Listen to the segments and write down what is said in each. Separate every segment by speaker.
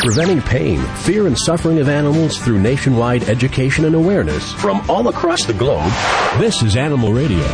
Speaker 1: preventing pain, fear, and suffering of animals through nationwide education and awareness from all across the globe. This is Animal Radio.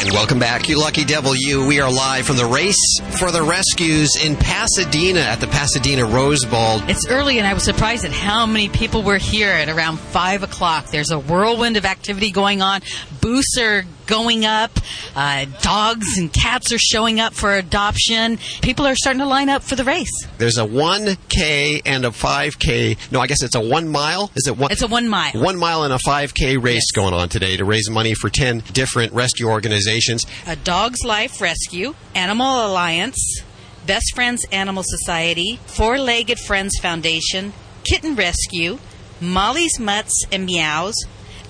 Speaker 2: And welcome back, you lucky devil, you. We are live from the Race for the Rescues in Pasadena at the Pasadena Rose Bowl.
Speaker 3: It's early, and I was surprised at how many people were here at around 5 o'clock. There's a whirlwind of activity going on. Booths are going up. Uh, dogs and cats are showing up for adoption. People are starting to line up for the race.
Speaker 2: There's a 1K and a 5K. No, I guess it's a one mile. Is it one?
Speaker 3: It's a one mile.
Speaker 2: One mile and a 5K race
Speaker 3: Yes.
Speaker 2: going on today to raise money for 10 different rescue organizations.
Speaker 3: A Dog's Life Rescue, Animal Alliance, Best Friends Animal Society, Four Legged Friends Foundation, Kitten Rescue, Molly's Mutts and Meows,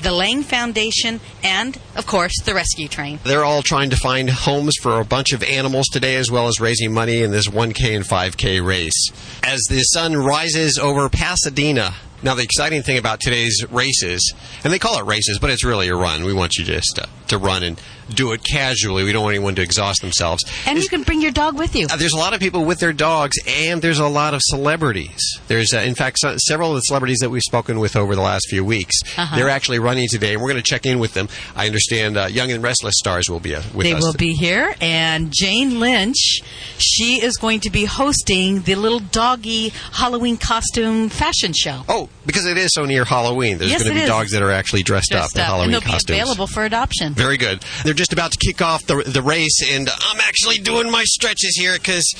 Speaker 3: the Lange Foundation, and, of course, the Rescue Train.
Speaker 2: They're all trying to find homes for a bunch of animals today, as well as raising money in this 1K and 5K race. As the sun rises over Pasadena, now the exciting thing about today's races, and they call it races, but it's really a run. We want you just to run and do it casually. We don't want anyone to exhaust themselves.
Speaker 3: And you can bring your dog with you.
Speaker 2: uh, there's a lot of people with their dogs, and there's a lot of celebrities. There's, uh, in fact, so, several of the celebrities that we've spoken with over the last few weeks.
Speaker 3: Uh-huh.
Speaker 2: They're actually running today, and we're going to check in with them. I understand uh, Young and Restless stars will be uh, with
Speaker 3: They
Speaker 2: us.
Speaker 3: They will be here, and Jane Lynch, she is going to be hosting the little doggy Halloween costume fashion show.
Speaker 2: Oh, because it is so near Halloween, there's
Speaker 3: Yes,
Speaker 2: going to be
Speaker 3: is.
Speaker 2: dogs that are actually dressed,
Speaker 3: Dressed
Speaker 2: up in Halloween
Speaker 3: and they'll
Speaker 2: costumes.
Speaker 3: be available for adoption.
Speaker 2: Very good. They're just about to kick off the, the race, and I'm actually doing my stretches here because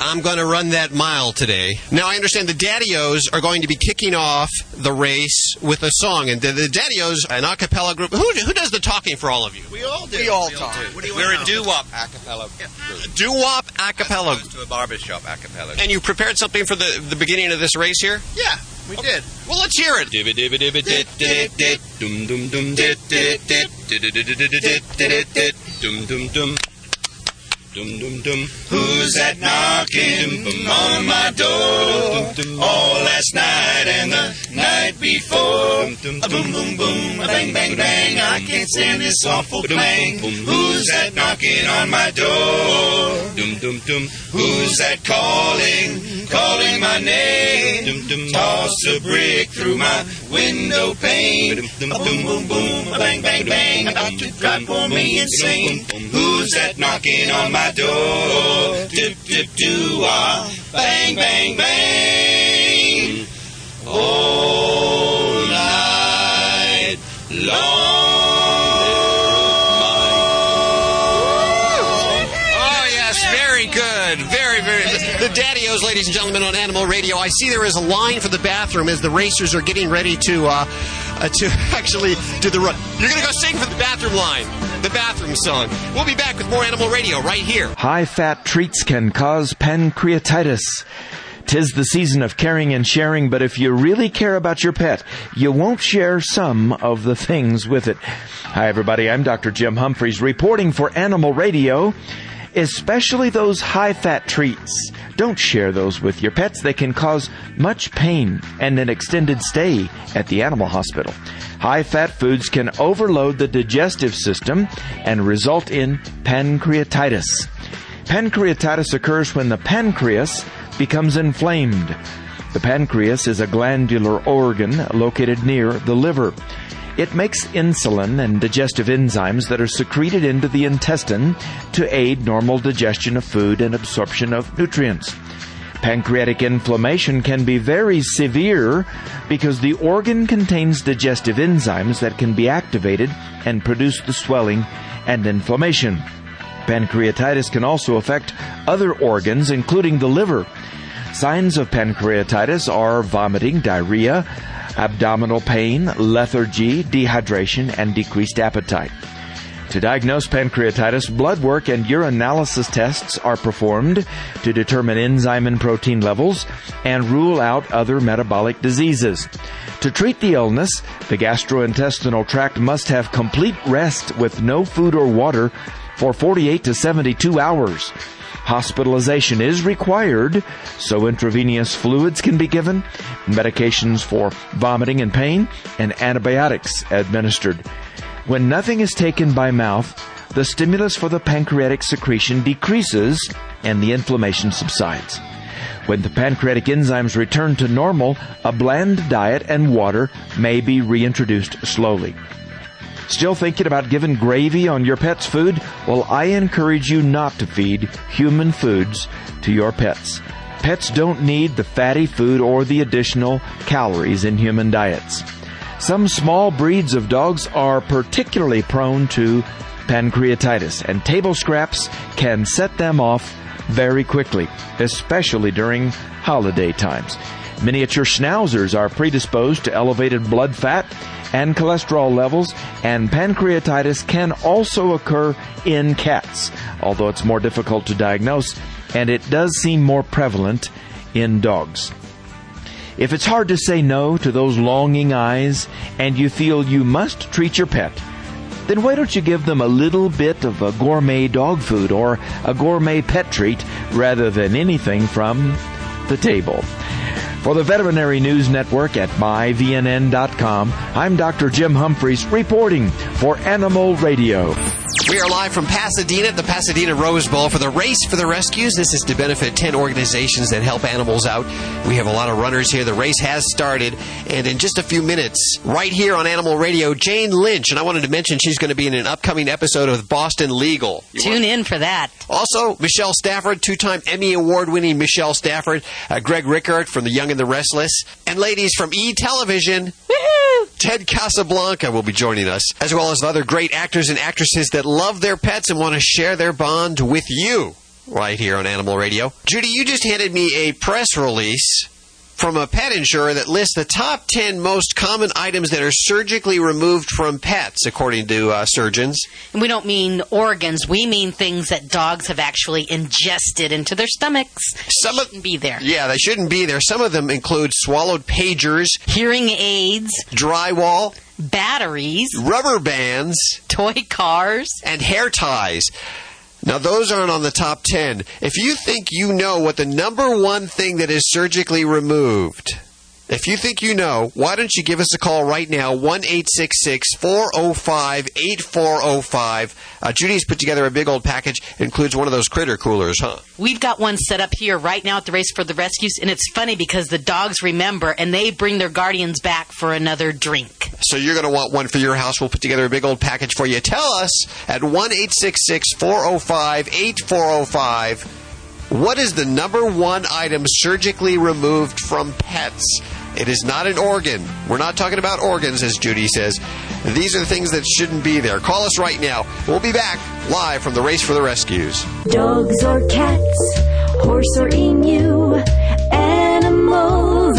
Speaker 2: I'm going to run that mile today. Now, I understand the Daddy-O's are going to be kicking off the race with a song, and the, the Daddy-O's, an a cappella group. Who, who does the talking for all of you?
Speaker 4: We all do.
Speaker 2: We all talk.
Speaker 4: We're a doo-wop a cappella group.
Speaker 2: Doo-wop a cappella.
Speaker 4: Goes to a barbershop a cappella.
Speaker 2: And you prepared something for the, the beginning of this race here?
Speaker 4: yeah, we oh, did.
Speaker 2: Well, let's hear it.
Speaker 4: Dum dum dum dum dum dum. Who's that knocking on my door? All oh, last night and the night before. A boom boom boom. A bang bang bang. I can't stand this awful clang Who's that knocking on my door? Dum dum dum. Who's that calling? Calling my name. Toss a brick through my window pane. A boom boom boom. A bang bang bang. About to drive for me insane. Who's that knocking on my door dip dip doo ah bang bang bang all night long
Speaker 2: Oh, yes, very good. Very, very. The Daddy-O's, ladies and gentlemen, on Animal Radio. I see there is a line for the bathroom as the racers are getting ready to uh, uh, to actually do the run. You're going to go sing for the bathroom line, the bathroom song. We'll be back with more Animal Radio right here.
Speaker 5: High fat treats can cause pancreatitis. Tis the season of caring and sharing, but if you really care about your pet, you won't share some of the things with it. Hi everybody, I'm Dr. Jim Humphries reporting for Animal Radio. Especially those high fat treats. Don't share those with your pets. They can cause much pain and an extended stay at the animal hospital. High fat foods can overload the digestive system and result in pancreatitis. Pancreatitis occurs when the pancreas becomes inflamed. The pancreas is a glandular organ located near the liver. It makes insulin and digestive enzymes that are secreted into the intestine to aid normal digestion of food and absorption of nutrients. Pancreatic inflammation can be very severe because the organ contains digestive enzymes that can be activated and produce the swelling and inflammation. Pancreatitis can also affect other organs, including the liver. Signs of pancreatitis are vomiting, diarrhea, abdominal pain, lethargy, dehydration, and decreased appetite. To diagnose pancreatitis, blood work and urinalysis tests are performed to determine enzyme and protein levels and rule out other metabolic diseases. To treat the illness, the gastrointestinal tract must have complete rest with no food or water for 48 to 72 hours. Hospitalization is required so intravenous fluids can be given, medications for vomiting and pain, and antibiotics administered. When nothing is taken by mouth, the stimulus for the pancreatic secretion decreases and the inflammation subsides. When the pancreatic enzymes return to normal, a bland diet and water may be reintroduced slowly. Still thinking about giving gravy on your pet's food? Well, I encourage you not to feed human foods to your pets. Pets don't need the fatty food or the additional calories in human diets. Some small breeds of dogs are particularly prone to pancreatitis, and table scraps can set them off very quickly, especially during holiday times. Miniature schnauzers are predisposed to elevated blood fat and cholesterol levels, and pancreatitis can also occur in cats, although it's more difficult to diagnose, and it does seem more prevalent in dogs. If it's hard to say no to those longing eyes and you feel you must treat your pet, then why don't you give them a little bit of a gourmet dog food or a gourmet pet treat rather than anything from the table? For the Veterinary News Network at myvnn.com, I'm Dr. Jim Humphries reporting for Animal Radio.
Speaker 2: We are live from Pasadena at the Pasadena Rose Bowl for the Race for the Rescues. This is to benefit 10 organizations that help animals out. We have a lot of runners here. The race has started. And in just a few minutes, right here on Animal Radio, Jane Lynch. And I wanted to mention she's going to be in an upcoming episode of Boston Legal.
Speaker 3: You Tune want- in for that.
Speaker 2: Also, Michelle Stafford, two time Emmy Award winning Michelle Stafford, uh, Greg Rikaart from The Young and the Restless, and ladies from E Television. Ted Casablanca will be joining us, as well as other great actors and actresses that love their pets and want to share their bond with you right here on Animal Radio. Judy, you just handed me a press release from a pet insurer that lists the top 10 most common items that are surgically removed from pets, according to uh, surgeons.
Speaker 3: And we don't mean organs, we mean things that dogs have actually ingested into their stomachs. Some of, shouldn't be there.
Speaker 2: Yeah, they shouldn't be there. Some of them include swallowed pagers,
Speaker 3: hearing aids,
Speaker 2: drywall,
Speaker 3: batteries,
Speaker 2: rubber bands,
Speaker 3: toy cars,
Speaker 2: and hair ties. Now, those aren't on the top 10. If you think you know what the number one thing that is surgically removed, if you think you know, why don't you give us a call right now, 1 405 8405. Uh, Judy's put together a big old package. It includes one of those critter coolers, huh?
Speaker 3: We've got one set up here right now at the Race for the Rescues, and it's funny because the dogs remember and they bring their guardians back for another drink.
Speaker 2: So you're going to want one for your house. We'll put together a big old package for you. Tell us at 1 405 8405. What is the number one item surgically removed from pets? It is not an organ. We're not talking about organs, as Judy says. These are things that shouldn't be there. Call us right now. We'll be back live from the Race for the Rescues.
Speaker 6: Dogs or cats, horse or emu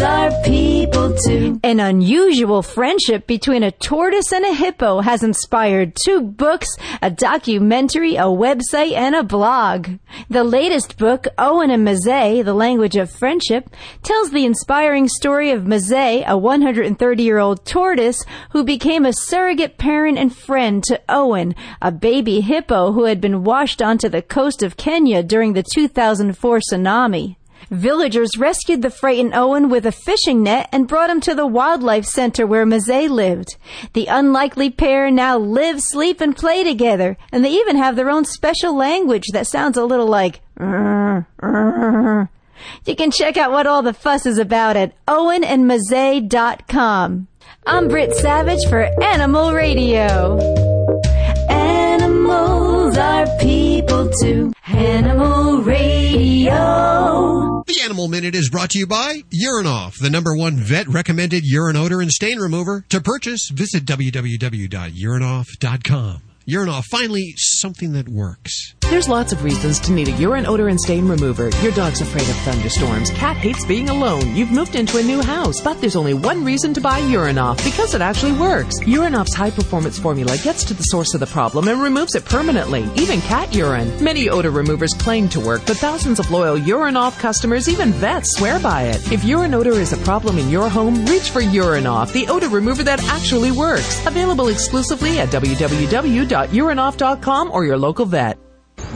Speaker 6: are people too.
Speaker 7: An unusual friendship between a tortoise and a hippo has inspired two books, a documentary, a website, and a blog. The latest book, Owen and Mzee, The Language of Friendship, tells the inspiring story of Mzee, a 130 year old tortoise who became a surrogate parent and friend to Owen, a baby hippo who had been washed onto the coast of Kenya during the 2004 tsunami. Villagers rescued the frightened Owen with a fishing net and brought him to the wildlife center where Mzee lived. The unlikely pair now live, sleep, and play together, and they even have their own special language that sounds a little like. You can check out what all the fuss is about at owenandmzee.com. I'm Britt Savage for Animal Radio.
Speaker 6: Animals are people too. Animal Radio.
Speaker 2: The Animal Minute is brought to you by Urinoff, the number one vet recommended urine odor and stain remover. To purchase, visit www.urinoff.com. Urinoff, finally something that works.
Speaker 8: There's lots of reasons to need a urine odor and stain remover. Your dog's afraid of thunderstorms. Cat hates being alone. You've moved into a new house, but there's only one reason to buy Urinoff because it actually works. Urinoff's high performance formula gets to the source of the problem and removes it permanently, even cat urine. Many odor removers claim to work, but thousands of loyal Urinoff customers, even vets, swear by it. If urine odor is a problem in your home, reach for Urinoff, the odor remover that actually works. Available exclusively at Uh, www.urinoff.com or your local vet.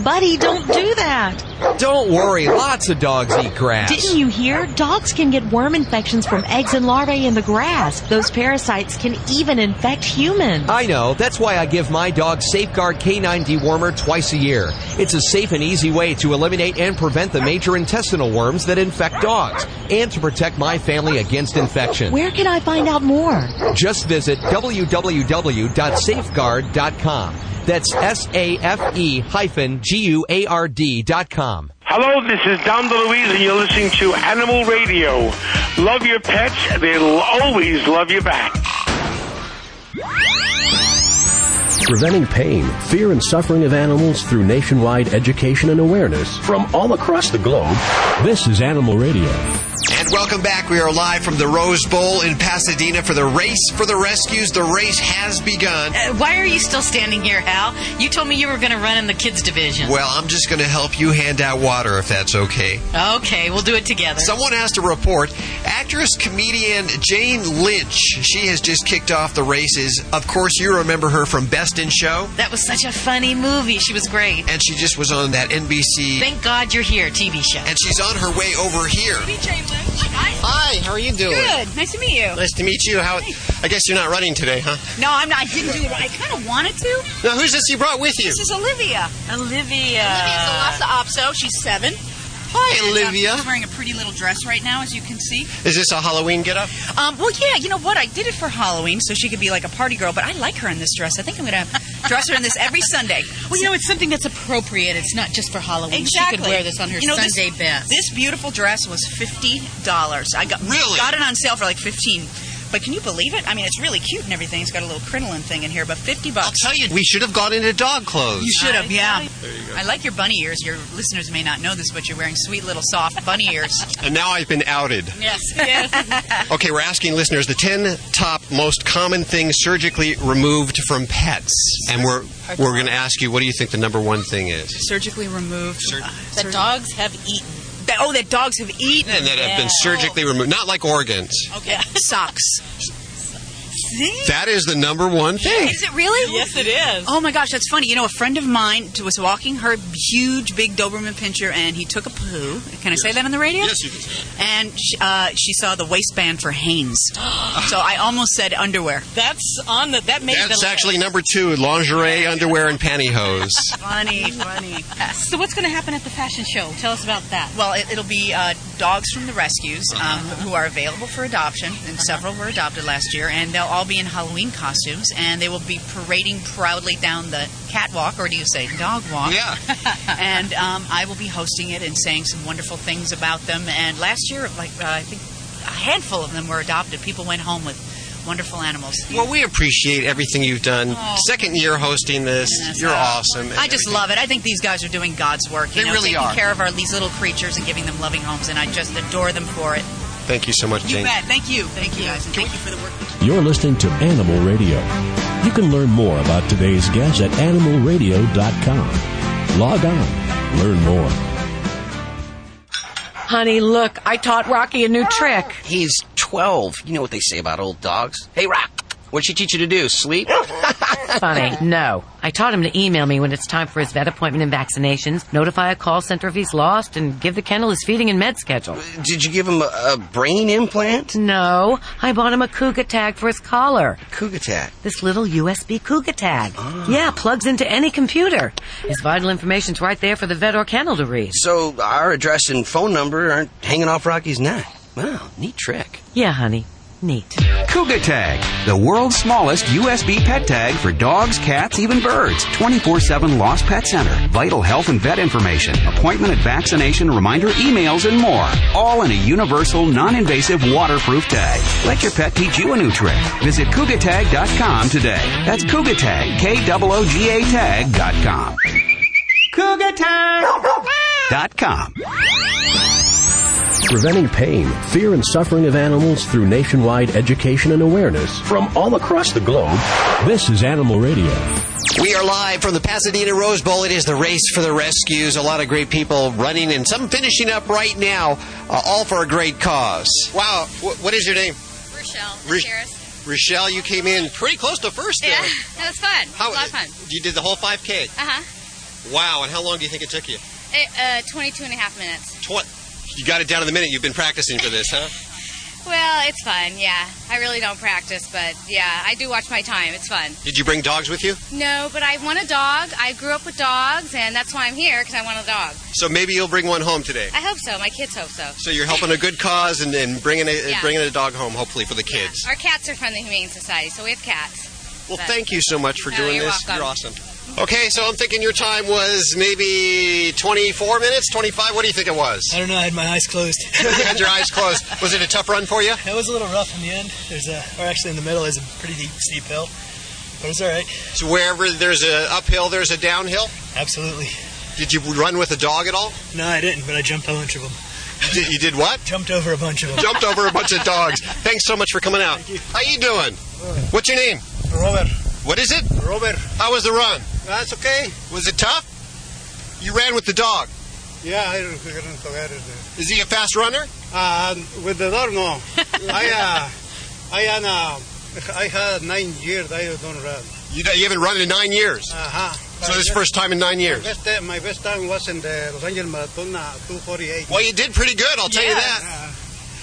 Speaker 9: Buddy, don't do that.
Speaker 10: Don't worry, lots of dogs eat grass.
Speaker 9: Didn't you hear? Dogs can get worm infections from eggs and larvae in the grass. Those parasites can even infect humans.
Speaker 10: I know. That's why I give my dog Safeguard K9 dewormer twice a year. It's a safe and easy way to eliminate and prevent the major intestinal worms that infect dogs and to protect my family against infection.
Speaker 9: Where can I find out more?
Speaker 10: Just visit www.safeguard.com. That's S A F E hyphen G U A R D dot com.
Speaker 11: Hello, this is Dom DeLuise, and you're listening to Animal Radio. Love your pets, they'll always love you back.
Speaker 1: Preventing pain, fear, and suffering of animals through nationwide education and awareness from all across the globe. This is Animal Radio.
Speaker 2: And welcome back. We are live from the Rose Bowl in Pasadena for the Race for the Rescues. The race has begun.
Speaker 3: Uh, why are you still standing here, Hal? You told me you were going to run in the kids division.
Speaker 2: Well, I'm just going to help you hand out water if that's okay.
Speaker 3: Okay, we'll do it together.
Speaker 2: Someone has to report. Actress comedian Jane Lynch. She has just kicked off the races. Of course, you remember her from Best in Show.
Speaker 3: That was such a funny movie. She was great.
Speaker 2: And she just was on that NBC.
Speaker 3: Thank God you're here, TV show.
Speaker 2: And she's on her way over here. Hi, how are you doing?
Speaker 12: Good. Nice to meet you.
Speaker 2: Nice to meet you. How? I guess you're not running today, huh?
Speaker 12: No, I'm not. I didn't do it. I kind of wanted to.
Speaker 2: Now, who's this you brought with you?
Speaker 12: This is Olivia.
Speaker 3: Olivia.
Speaker 12: Olivia's a Lhasa Apso. She's seven.
Speaker 2: Hi,
Speaker 12: And, um,
Speaker 2: Olivia.
Speaker 12: she's wearing a pretty little dress right now, as you can see.
Speaker 2: Is this a Halloween get-up?
Speaker 12: Um, well, yeah, you know what? I did it for Halloween, so she could be like a party girl. But I like her in this dress. I think I'm going to dress her in this every Sunday.
Speaker 3: Well, you know, it's something that's appropriate. It's not just for Halloween.
Speaker 12: Exactly.
Speaker 3: She could wear this on her
Speaker 12: You know, this-
Speaker 3: Sunday best.
Speaker 12: This beautiful dress was fifty dollars. I got
Speaker 2: Really?
Speaker 12: got it on sale for like fifteen. But can you believe it? I mean, it's really cute and everything. It's got a little crinoline thing in here, but fifty bucks.
Speaker 2: I'll tell you, we should have gone into dog clothes.
Speaker 12: You should have, yeah. I like your bunny ears. Your listeners may not know this, but you're wearing sweet little soft bunny ears.
Speaker 2: And now I've been outed.
Speaker 12: yes, yes.
Speaker 2: Okay, we're asking listeners the 10 top most common things surgically removed from pets. And we're we're going to ask you what do you think the number one thing is?
Speaker 12: Surgically removed. uh,
Speaker 3: that dogs have eaten.
Speaker 12: That, oh, that dogs have eaten.
Speaker 2: And that have been surgically removed, not like organs.
Speaker 12: Okay. Socks. See?
Speaker 2: That is the number one thing.
Speaker 12: Is it really?
Speaker 3: Yes, it is.
Speaker 12: Oh my gosh, that's funny. You know, a friend of mine was walking her huge, big Doberman Pinscher, and he took a poo. Can I say that on the radio?
Speaker 2: Yes, you can say
Speaker 12: And she, uh, she saw the waistband for Hanes. so I almost said underwear.
Speaker 3: That's on the. That made
Speaker 2: That's
Speaker 3: the
Speaker 2: actually number two lingerie, underwear, and pantyhose.
Speaker 12: Funny, funny.
Speaker 3: So what's going to happen at the fashion show? Tell us about that.
Speaker 12: Well, it, it'll be uh, dogs from the rescues um, who are available for adoption, and several were adopted last year, and they'll all be in Halloween costumes, and they will be parading proudly down the catwalk, or do you say dog walk?
Speaker 2: Yeah.
Speaker 12: and um, I will be hosting it and saying some wonderful things about them. And last year, like uh, I think a handful of them were adopted. People went home with wonderful animals.
Speaker 2: Well, we appreciate everything you've done. Second year hosting this.
Speaker 12: Goodness,
Speaker 2: You're
Speaker 12: uh,
Speaker 2: awesome.
Speaker 12: I just love it. I think these guys are doing God's work. You
Speaker 2: They
Speaker 12: know,
Speaker 2: really
Speaker 12: taking
Speaker 2: are.
Speaker 12: care of our these little creatures and giving them loving homes, and I just adore them for it.
Speaker 2: Thank you so much,
Speaker 12: You
Speaker 2: Jane.
Speaker 12: bet. Thank you. Thank you guys, and thank you for the work.
Speaker 1: You're listening to Animal Radio. You can learn more about today's guest at animalradio.com. Log on, learn more.
Speaker 13: Honey, look, I taught Rocky a new ah. trick.
Speaker 14: He's 12. You know what they say about old dogs. Hey, Rock, what'd she teach you to do? Sleep?
Speaker 13: Funny. No. I taught him to email me when it's time for his vet appointment and vaccinations, notify a call center if he's lost, and give the kennel his feeding and med schedule.
Speaker 14: Did you give him a, a brain implant?
Speaker 13: No. I bought him a Kooga tag for his collar.
Speaker 14: Kooga tag.
Speaker 13: This little USB Kooga tag. Ah. Yeah, plugs into any computer. His vital information's right there for the vet or kennel to read.
Speaker 14: So our address and phone number aren't hanging off Rocky's neck. Wow, neat trick.
Speaker 13: Yeah, honey. Neat.
Speaker 15: Kooga Tag, the world's smallest USB pet tag for dogs, cats, even birds. 24-7 Lost Pet Center, vital health and vet information, appointment and vaccination, reminder emails, and more. All in a universal, non-invasive, waterproof tag. Let your pet teach you a new trick. Visit KoogaTag.com today. That's Kooga Tag, K-O-O-G-A Tag.com. Kooga Tag.com.
Speaker 1: Preventing pain, fear, and suffering of animals through nationwide education and awareness from all across the globe. This is Animal Radio.
Speaker 2: We are live from the Pasadena Rose Bowl. It is the race for the rescues. A lot of great people running and some finishing up right now, uh, all for a great cause. Wow. Wh- what is your name?
Speaker 16: Rochelle
Speaker 2: Ri- Rochelle, you came in pretty close to first there.
Speaker 16: Yeah, that was fun.
Speaker 2: How,
Speaker 16: a lot of fun.
Speaker 2: You did the whole 5K.
Speaker 16: Uh huh.
Speaker 2: Wow, and how long do you think it took you?
Speaker 16: It, uh, 22 and a half minutes.
Speaker 2: Tw- you got it down in the minute. You've been practicing for this, huh?
Speaker 16: Well, it's fun, yeah. I really don't practice, but yeah, I do watch my time. It's fun.
Speaker 2: Did you bring dogs with you?
Speaker 16: No, but I want a dog. I grew up with dogs, and that's why I'm here, because I want a dog.
Speaker 2: So maybe you'll bring one home today.
Speaker 16: I hope so. My kids hope so.
Speaker 2: So you're helping a good cause and, and bringing a
Speaker 16: Yeah.
Speaker 2: bringing a dog home, hopefully for the kids.
Speaker 16: Our cats are from the Humane Society, so we have cats.
Speaker 2: Well,
Speaker 16: But-
Speaker 2: thank you so much for
Speaker 16: No,
Speaker 2: doing this.
Speaker 16: welcome.
Speaker 2: You're awesome. Okay, so I'm thinking your time was maybe 24 minutes, 25. What do you think it was?
Speaker 17: I don't know. I had my eyes closed.
Speaker 2: you had your eyes closed. Was it a tough run for you?
Speaker 17: It was a little rough in the end. There's a, or actually in the middle is a pretty deep, steep hill, but it's all right.
Speaker 2: So wherever there's a uphill, there's a downhill.
Speaker 17: Absolutely.
Speaker 2: Did you run with a dog at all?
Speaker 17: No, I didn't, but I jumped a bunch of them.
Speaker 2: You did, you did what?
Speaker 17: Jumped over a bunch of them.
Speaker 2: Jumped over a bunch of dogs. Thanks so much for coming out. You. How you doing? What's your name?
Speaker 17: Robert.
Speaker 2: What is it?
Speaker 17: Robert.
Speaker 2: How was the run?
Speaker 17: That's okay.
Speaker 2: Was it tough? You ran with the dog.
Speaker 17: Yeah, I don't forget it.
Speaker 2: Is he a fast runner?
Speaker 17: Uh, with the dog, no. I, uh, I, am, uh, I had nine years. I don't run.
Speaker 2: You, you haven't run in nine years.
Speaker 17: Uh huh.
Speaker 2: So this is first time in nine years.
Speaker 17: My best, time, my best time was in the Los Angeles Marathon, uh, 248.
Speaker 2: Well, you did pretty good. I'll tell you
Speaker 17: Yeah.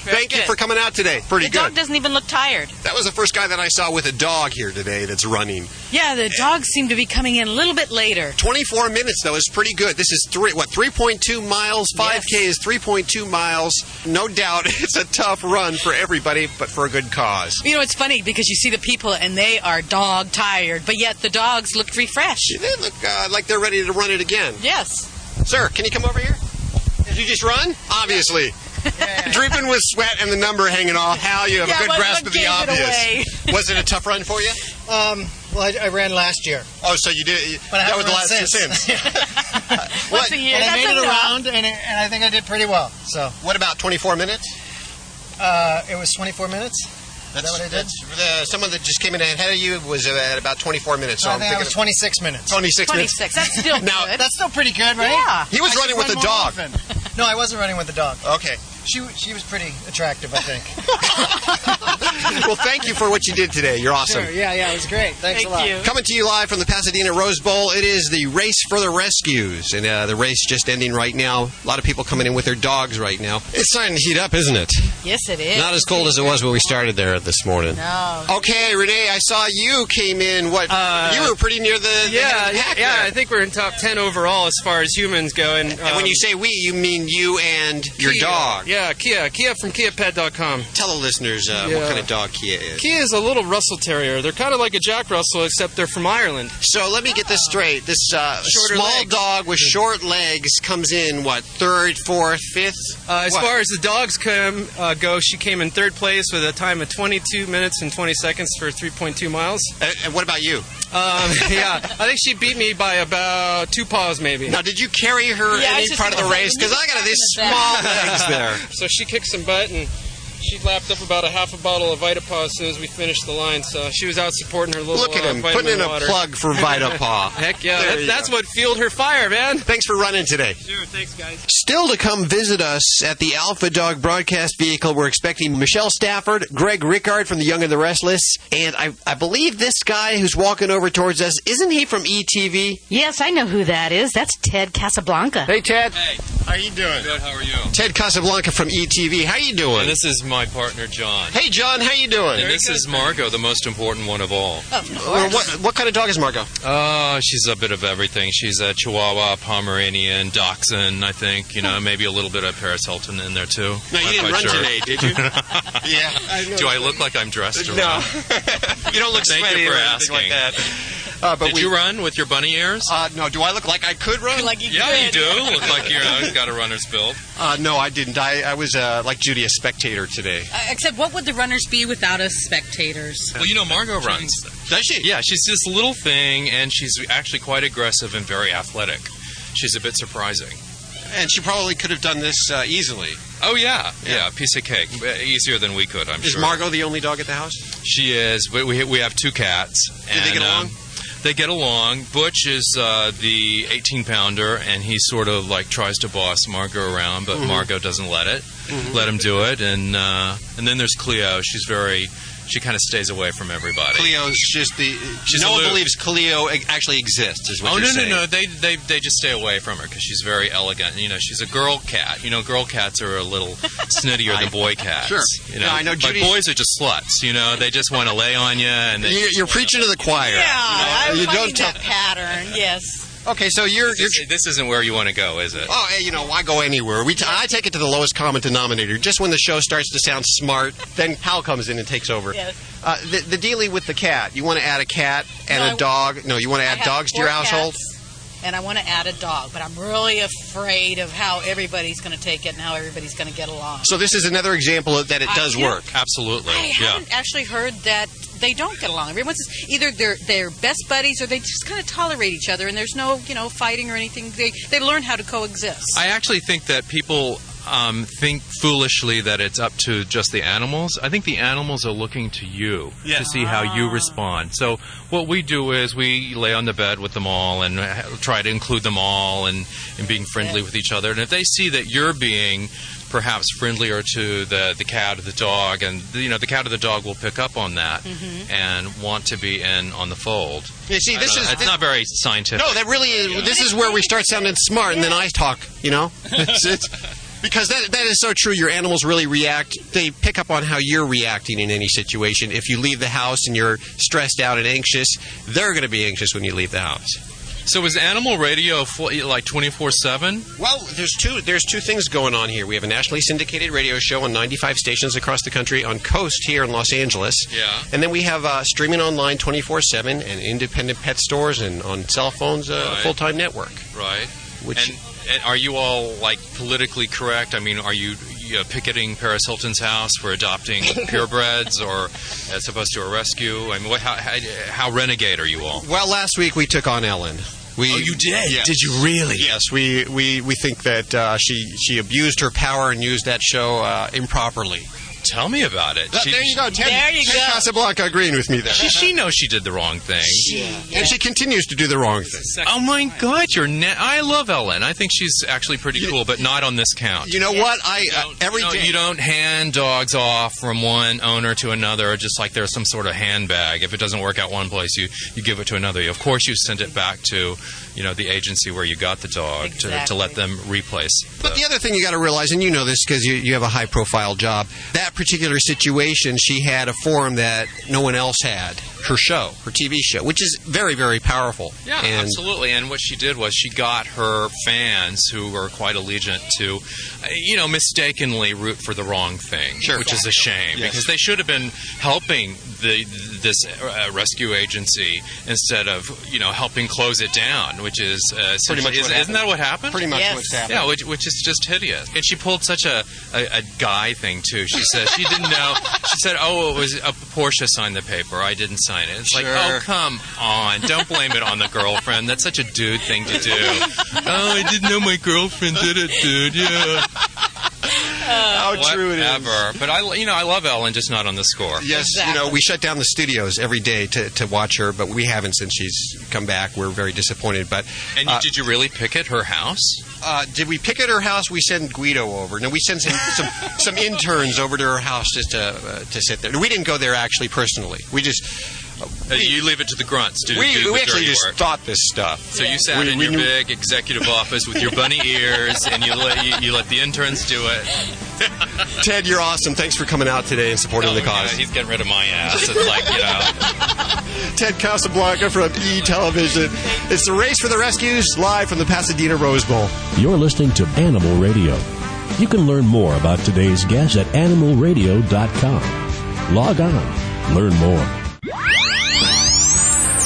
Speaker 2: That. Thank you for coming out today. Pretty
Speaker 3: the
Speaker 2: good.
Speaker 3: The dog doesn't even look tired.
Speaker 2: That was the first guy that I saw with a dog here today that's running.
Speaker 3: Yeah, the dogs seem to be coming in a little bit later.
Speaker 2: 24 minutes though is pretty good. This is three what 3.2 miles. 5K is 3.2 miles. No doubt it's a tough run for everybody, but for a good cause.
Speaker 3: You know, it's funny because you see the people and they are dog tired, but yet the dogs look refreshed.
Speaker 2: They look uh, like they're ready to run it again.
Speaker 3: Yes.
Speaker 2: Sir, can you come over here? Did you just run? Obviously. Dripping with sweat and the number hanging off. Hal, you have
Speaker 17: Yeah,
Speaker 2: a good
Speaker 17: what-
Speaker 2: grasp
Speaker 17: what
Speaker 2: of the
Speaker 17: gave it
Speaker 2: obvious. Was it a tough run for you?
Speaker 17: Um, well, I, I ran last year.
Speaker 2: Oh, so you did.
Speaker 17: But I
Speaker 2: that
Speaker 17: haven't
Speaker 2: was the
Speaker 17: run
Speaker 2: last
Speaker 17: since.
Speaker 2: since.
Speaker 17: What?
Speaker 3: a year.
Speaker 17: And I
Speaker 3: That's
Speaker 17: made it
Speaker 3: enough.
Speaker 17: around, and, it, and I think I did pretty well. So,
Speaker 2: what about 24 minutes?
Speaker 17: uh, it was 24 minutes.
Speaker 2: That's,
Speaker 17: what I did?
Speaker 2: that's uh, someone that just came in ahead of you was uh, at about 24 minutes. So
Speaker 17: I
Speaker 2: I'm
Speaker 17: think I
Speaker 2: thinking
Speaker 17: was 26 minutes.
Speaker 2: 26 minutes.
Speaker 3: 26. That's still
Speaker 2: Now-
Speaker 3: good.
Speaker 17: That's still pretty good, right?
Speaker 3: Yeah.
Speaker 2: He was
Speaker 17: I
Speaker 2: running
Speaker 17: should
Speaker 2: with
Speaker 17: run
Speaker 2: the
Speaker 17: more
Speaker 2: dog.
Speaker 17: often. No, I wasn't running with the dog.
Speaker 2: Okay.
Speaker 17: She she was pretty attractive, I think.
Speaker 2: well, thank you for what you did today. You're awesome.
Speaker 17: Sure, yeah, yeah, it was great. Thanks a lot.
Speaker 2: Coming to you live from the Pasadena Rose Bowl, it is the Race for the Rescues. And uh, the race just ending right now. A lot of people coming in with their dogs right now. It's starting to heat up, isn't it?
Speaker 3: Yes, it is.
Speaker 2: Not as cold as it was when we started there this morning.
Speaker 3: No.
Speaker 2: Okay, Renee, I saw you came in. What? you were pretty near the, the
Speaker 18: Uh, yeah,
Speaker 2: head of the
Speaker 18: yeah,
Speaker 2: pack
Speaker 18: yeah.
Speaker 2: there.
Speaker 18: I think we're in top ten overall as far as humans go. And,
Speaker 2: And when
Speaker 18: um,
Speaker 2: you say we, you mean you and your dog.
Speaker 18: Yeah, Kia. Kia from KiaPet.com.
Speaker 2: Tell the listeners uh,
Speaker 18: Yeah.
Speaker 2: what kind of dog Kia is.
Speaker 18: Kia is a little Russell Terrier. They're kind of like a Jack Russell, except they're from Ireland.
Speaker 2: So let me get this straight. This uh, small
Speaker 18: legs.
Speaker 2: dog with short legs comes in what third, fourth, fifth?
Speaker 18: Uh, as
Speaker 2: What?
Speaker 18: far as the dogs come, uh, go, she came in third place with a time of 22 minutes and 20 seconds for 3.2 miles.
Speaker 2: And, and what about you?
Speaker 18: Um, yeah, I think she beat me by about two paws, maybe.
Speaker 2: Now, did you carry her
Speaker 18: Yeah,
Speaker 2: any part of the race? Because I got these small legs there.
Speaker 18: So she kicked some butt and she lapped up about a half a bottle of Vitapaw as soon as we finished the line. So she was out supporting her little.
Speaker 2: Look at
Speaker 18: uh,
Speaker 2: him
Speaker 18: vitamin
Speaker 2: putting in a plug for Vitapaw.
Speaker 18: Heck yeah,
Speaker 2: There
Speaker 18: that, that's what fueled her fire, man.
Speaker 2: Thanks for running today.
Speaker 18: Sure, thanks, guys.
Speaker 2: Still to come visit us at the Alpha Dog broadcast vehicle, we're expecting Michelle Stafford, Greg Rikaart from The Young and the Restless, and I, I believe this guy who's walking over towards us, isn't he from ETV?
Speaker 3: Yes, I know who that is. That's Ted Casablanca.
Speaker 2: Hey, Ted. Hey. How you doing?
Speaker 19: Good. How are you?
Speaker 2: Ted Casablanca from ETV. How you doing?
Speaker 19: And this is my partner John.
Speaker 2: Hey, John. How you doing?
Speaker 19: And this is Margot, the most important one of all.
Speaker 2: Well, what, what kind of dog is Margot?
Speaker 19: Uh, she's a bit of everything. She's a Chihuahua, Pomeranian, Dachshund, I think. You know, maybe a little bit of Paris Hilton in there too.
Speaker 2: No, you
Speaker 19: Not
Speaker 2: didn't run
Speaker 19: sure.
Speaker 2: today, did you? yeah.
Speaker 19: Do I look like I'm dressed or
Speaker 2: No. you don't look
Speaker 19: Thank
Speaker 2: sweaty
Speaker 19: you for
Speaker 2: or anything like that. Uh, but
Speaker 19: Did
Speaker 2: we,
Speaker 19: you run with your bunny ears?
Speaker 2: Uh, no. Do I look like I could run?
Speaker 3: Like you
Speaker 19: yeah, you do. Look like you're uh, got a runner's build.
Speaker 2: Uh, no, I didn't. I, I was uh, like Judy, a spectator today.
Speaker 3: Uh, except, what would the runners be without us spectators?
Speaker 19: Well, you know, Margot runs.
Speaker 2: Does she?
Speaker 19: Yeah, she's this little thing, and she's actually quite aggressive and very athletic. She's a bit surprising.
Speaker 2: And she probably could have done this uh, easily.
Speaker 19: Oh yeah, yeah, piece of cake. Easier than we could, I'm
Speaker 2: Is
Speaker 19: sure.
Speaker 2: Is Margot the only dog at the house?
Speaker 19: She is. We we, we have two cats.
Speaker 2: Do they get along?
Speaker 19: um, they get along. Butch is uh, the 18 pounder, and he sort of like tries to boss Margot around, but
Speaker 2: Mhm.
Speaker 19: Margot doesn't let it. Mm-hmm. let him do it. And uh, and then there's Cleo. She's very she kind of stays away from everybody.
Speaker 2: Cleo's just the.
Speaker 19: She's
Speaker 2: no one believes Cleo actually exists. Is what
Speaker 19: oh
Speaker 2: you're
Speaker 19: no
Speaker 2: saying.
Speaker 19: no no! They they they just stay away from her because she's very elegant. You know, she's a girl cat. You know, girl cats are a little snittier than boy cats.
Speaker 2: Sure.
Speaker 19: You know,
Speaker 2: Yeah, I know
Speaker 19: But boys are just sluts. You know, they just want to lay on you and they.
Speaker 2: You're, you're preaching to the choir.
Speaker 3: Yeah, I'm
Speaker 2: you
Speaker 3: finding
Speaker 2: don't tell.
Speaker 3: that pattern. Yes.
Speaker 2: Okay, so you're you're.
Speaker 19: This, this isn't where you want to go, is it?
Speaker 2: Oh, hey, you know, why go anywhere? We t- I take it to the lowest common denominator. Just when the show starts to sound smart, then Hal comes in and takes over.
Speaker 3: Yes.
Speaker 2: Uh, the, the dealing with the cat. You want to add a cat and
Speaker 3: No,
Speaker 2: a
Speaker 3: I-
Speaker 2: dog. No, you want to add dogs to your household.
Speaker 3: cats, And I want to add a dog, but I'm really afraid of how everybody's going to take it and how everybody's going to get along.
Speaker 2: So this is another example of that it
Speaker 3: I-
Speaker 2: does
Speaker 3: yeah.
Speaker 2: work.
Speaker 19: Absolutely.
Speaker 3: I haven't actually heard that they don't get along. Everyone says either they're they're best buddies or they just kind of tolerate each other, and there's no you know fighting or anything. They they learn how to coexist.
Speaker 19: I actually think that people um, think foolishly that it's up to just the animals. I think the animals are looking to you
Speaker 3: Yeah.
Speaker 19: to see how you respond. So what we do is we lay on the bed with them all and try to include them all and, and being friendly with each other. And if they see that you're being perhaps friendlier to the, the cat or the dog, and you know the cat or the dog will pick up on that
Speaker 2: Mhm.
Speaker 19: and want to be in on the fold.
Speaker 2: You see, this is-
Speaker 19: it's not very scientific.
Speaker 2: No, that really is. This is where we start sounding smart, and then I talk. You know, it's, it's, because that that is so true. Your animals really react. They pick up on how you're reacting in any situation. If you leave the house and you're stressed out and anxious, they're going to be anxious when you leave the house.
Speaker 19: So is animal radio fl- like twenty four seven?
Speaker 2: Well, there's two there's two things going on here. We have a nationally syndicated radio show on 95 stations across the country on Coast here in Los Angeles.
Speaker 19: Yeah.
Speaker 2: And then we have uh, streaming online 24/7 and independent pet stores and on cell phones uh, a
Speaker 19: Right.
Speaker 2: full-time network.
Speaker 19: Right.
Speaker 2: Which-
Speaker 19: and, and are you all like politically correct? I mean, are you, you know, picketing Paris Hilton's house for adopting purebreds, or as opposed to a rescue? I mean, what, how, how, how renegade are you all?
Speaker 2: Well, last week we took on Ellen. We,
Speaker 19: Oh, you did?
Speaker 2: Yes.
Speaker 19: Did you really?
Speaker 2: Yes, we, we, we think that uh, she she abused her power and used that show uh, improperly.
Speaker 19: Tell me about it. She-
Speaker 2: there you go. Ted,
Speaker 3: There you
Speaker 2: Ted
Speaker 3: go.
Speaker 2: Casablanca agreeing with me there.
Speaker 19: She, she knows she did the wrong thing.
Speaker 2: And she continues to do the wrong thing.
Speaker 19: Oh my God, you're. Na- I love Ellen. I think she's actually pretty cool, but not on this count.
Speaker 2: You know what? I uh, every
Speaker 19: you, know,
Speaker 2: day-
Speaker 19: you don't hand dogs off from one owner to another just like there's some sort of handbag. If it doesn't work out one place, you, you give it to another. Of course, you send it back to you know the agency where you got the dog to, to let them replace.
Speaker 2: But the other thing you got to realize, and you know this because you, you have a high profile job, that particular situation, she had a forum that no one else had. Her show, her TV show, which is very, very powerful.
Speaker 19: Yeah,
Speaker 2: and
Speaker 19: absolutely. And what she did was she got her fans, who were quite allegiant to, uh, you know, mistakenly root for the wrong thing,
Speaker 2: Sure.
Speaker 19: which is a shame
Speaker 2: Yes.
Speaker 19: because they should have been helping the this uh, rescue agency instead of you know helping close it down, which is uh,
Speaker 2: Pretty much
Speaker 19: essentially-
Speaker 2: what
Speaker 19: is, isn't that what happened?
Speaker 2: Pretty much Yes. what's happened.
Speaker 19: Yeah, which, which is just hideous. And she pulled such a, a, a guy thing too. She said she didn't know. She said, "Oh, it was a Portia signed the paper. I didn't sign it." It's like, oh come on, don't blame it on the girlfriend. That's such a dude thing to do. oh, I didn't know my girlfriend did it, dude. Yeah.
Speaker 2: How true it is.
Speaker 19: Whatever. But I, you know, I love Ellen, just not on the score.
Speaker 2: Yes, you know, we shut down the studios every day to, to watch her, but we haven't since she's come back. We're very disappointed. But
Speaker 19: And
Speaker 2: uh,
Speaker 19: did you really picket her house?
Speaker 2: uh, did we pick at her house? We send Guido over. No, we sent some some, some interns over to her house just to uh, to sit there. We didn't go there actually personally. We just
Speaker 19: Uh, you leave it to the grunts to
Speaker 2: we,
Speaker 19: do the
Speaker 2: we actually
Speaker 19: dirty
Speaker 2: just
Speaker 19: work.
Speaker 2: thought this stuff.
Speaker 19: So you sat
Speaker 2: We-
Speaker 19: in
Speaker 2: we
Speaker 19: your
Speaker 2: knew-
Speaker 19: big executive office with your bunny ears, and you let you, you let the interns do it.
Speaker 2: Ted, you're awesome. Thanks for coming out today and supporting
Speaker 19: Oh,
Speaker 2: the
Speaker 19: you know,
Speaker 2: cause.
Speaker 19: he's getting rid of my ass. It's like you know.
Speaker 2: Ted Casablanca from E Television. It's the race for the rescues live from the Pasadena Rose Bowl.
Speaker 1: You're listening to Animal Radio. You can learn more about today's guest at animalradio.com. Log on, learn more.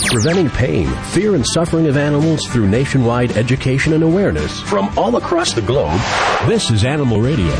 Speaker 1: Preventing pain, fear, and suffering of animals through nationwide education and awareness from all across the globe. This is Animal Radio.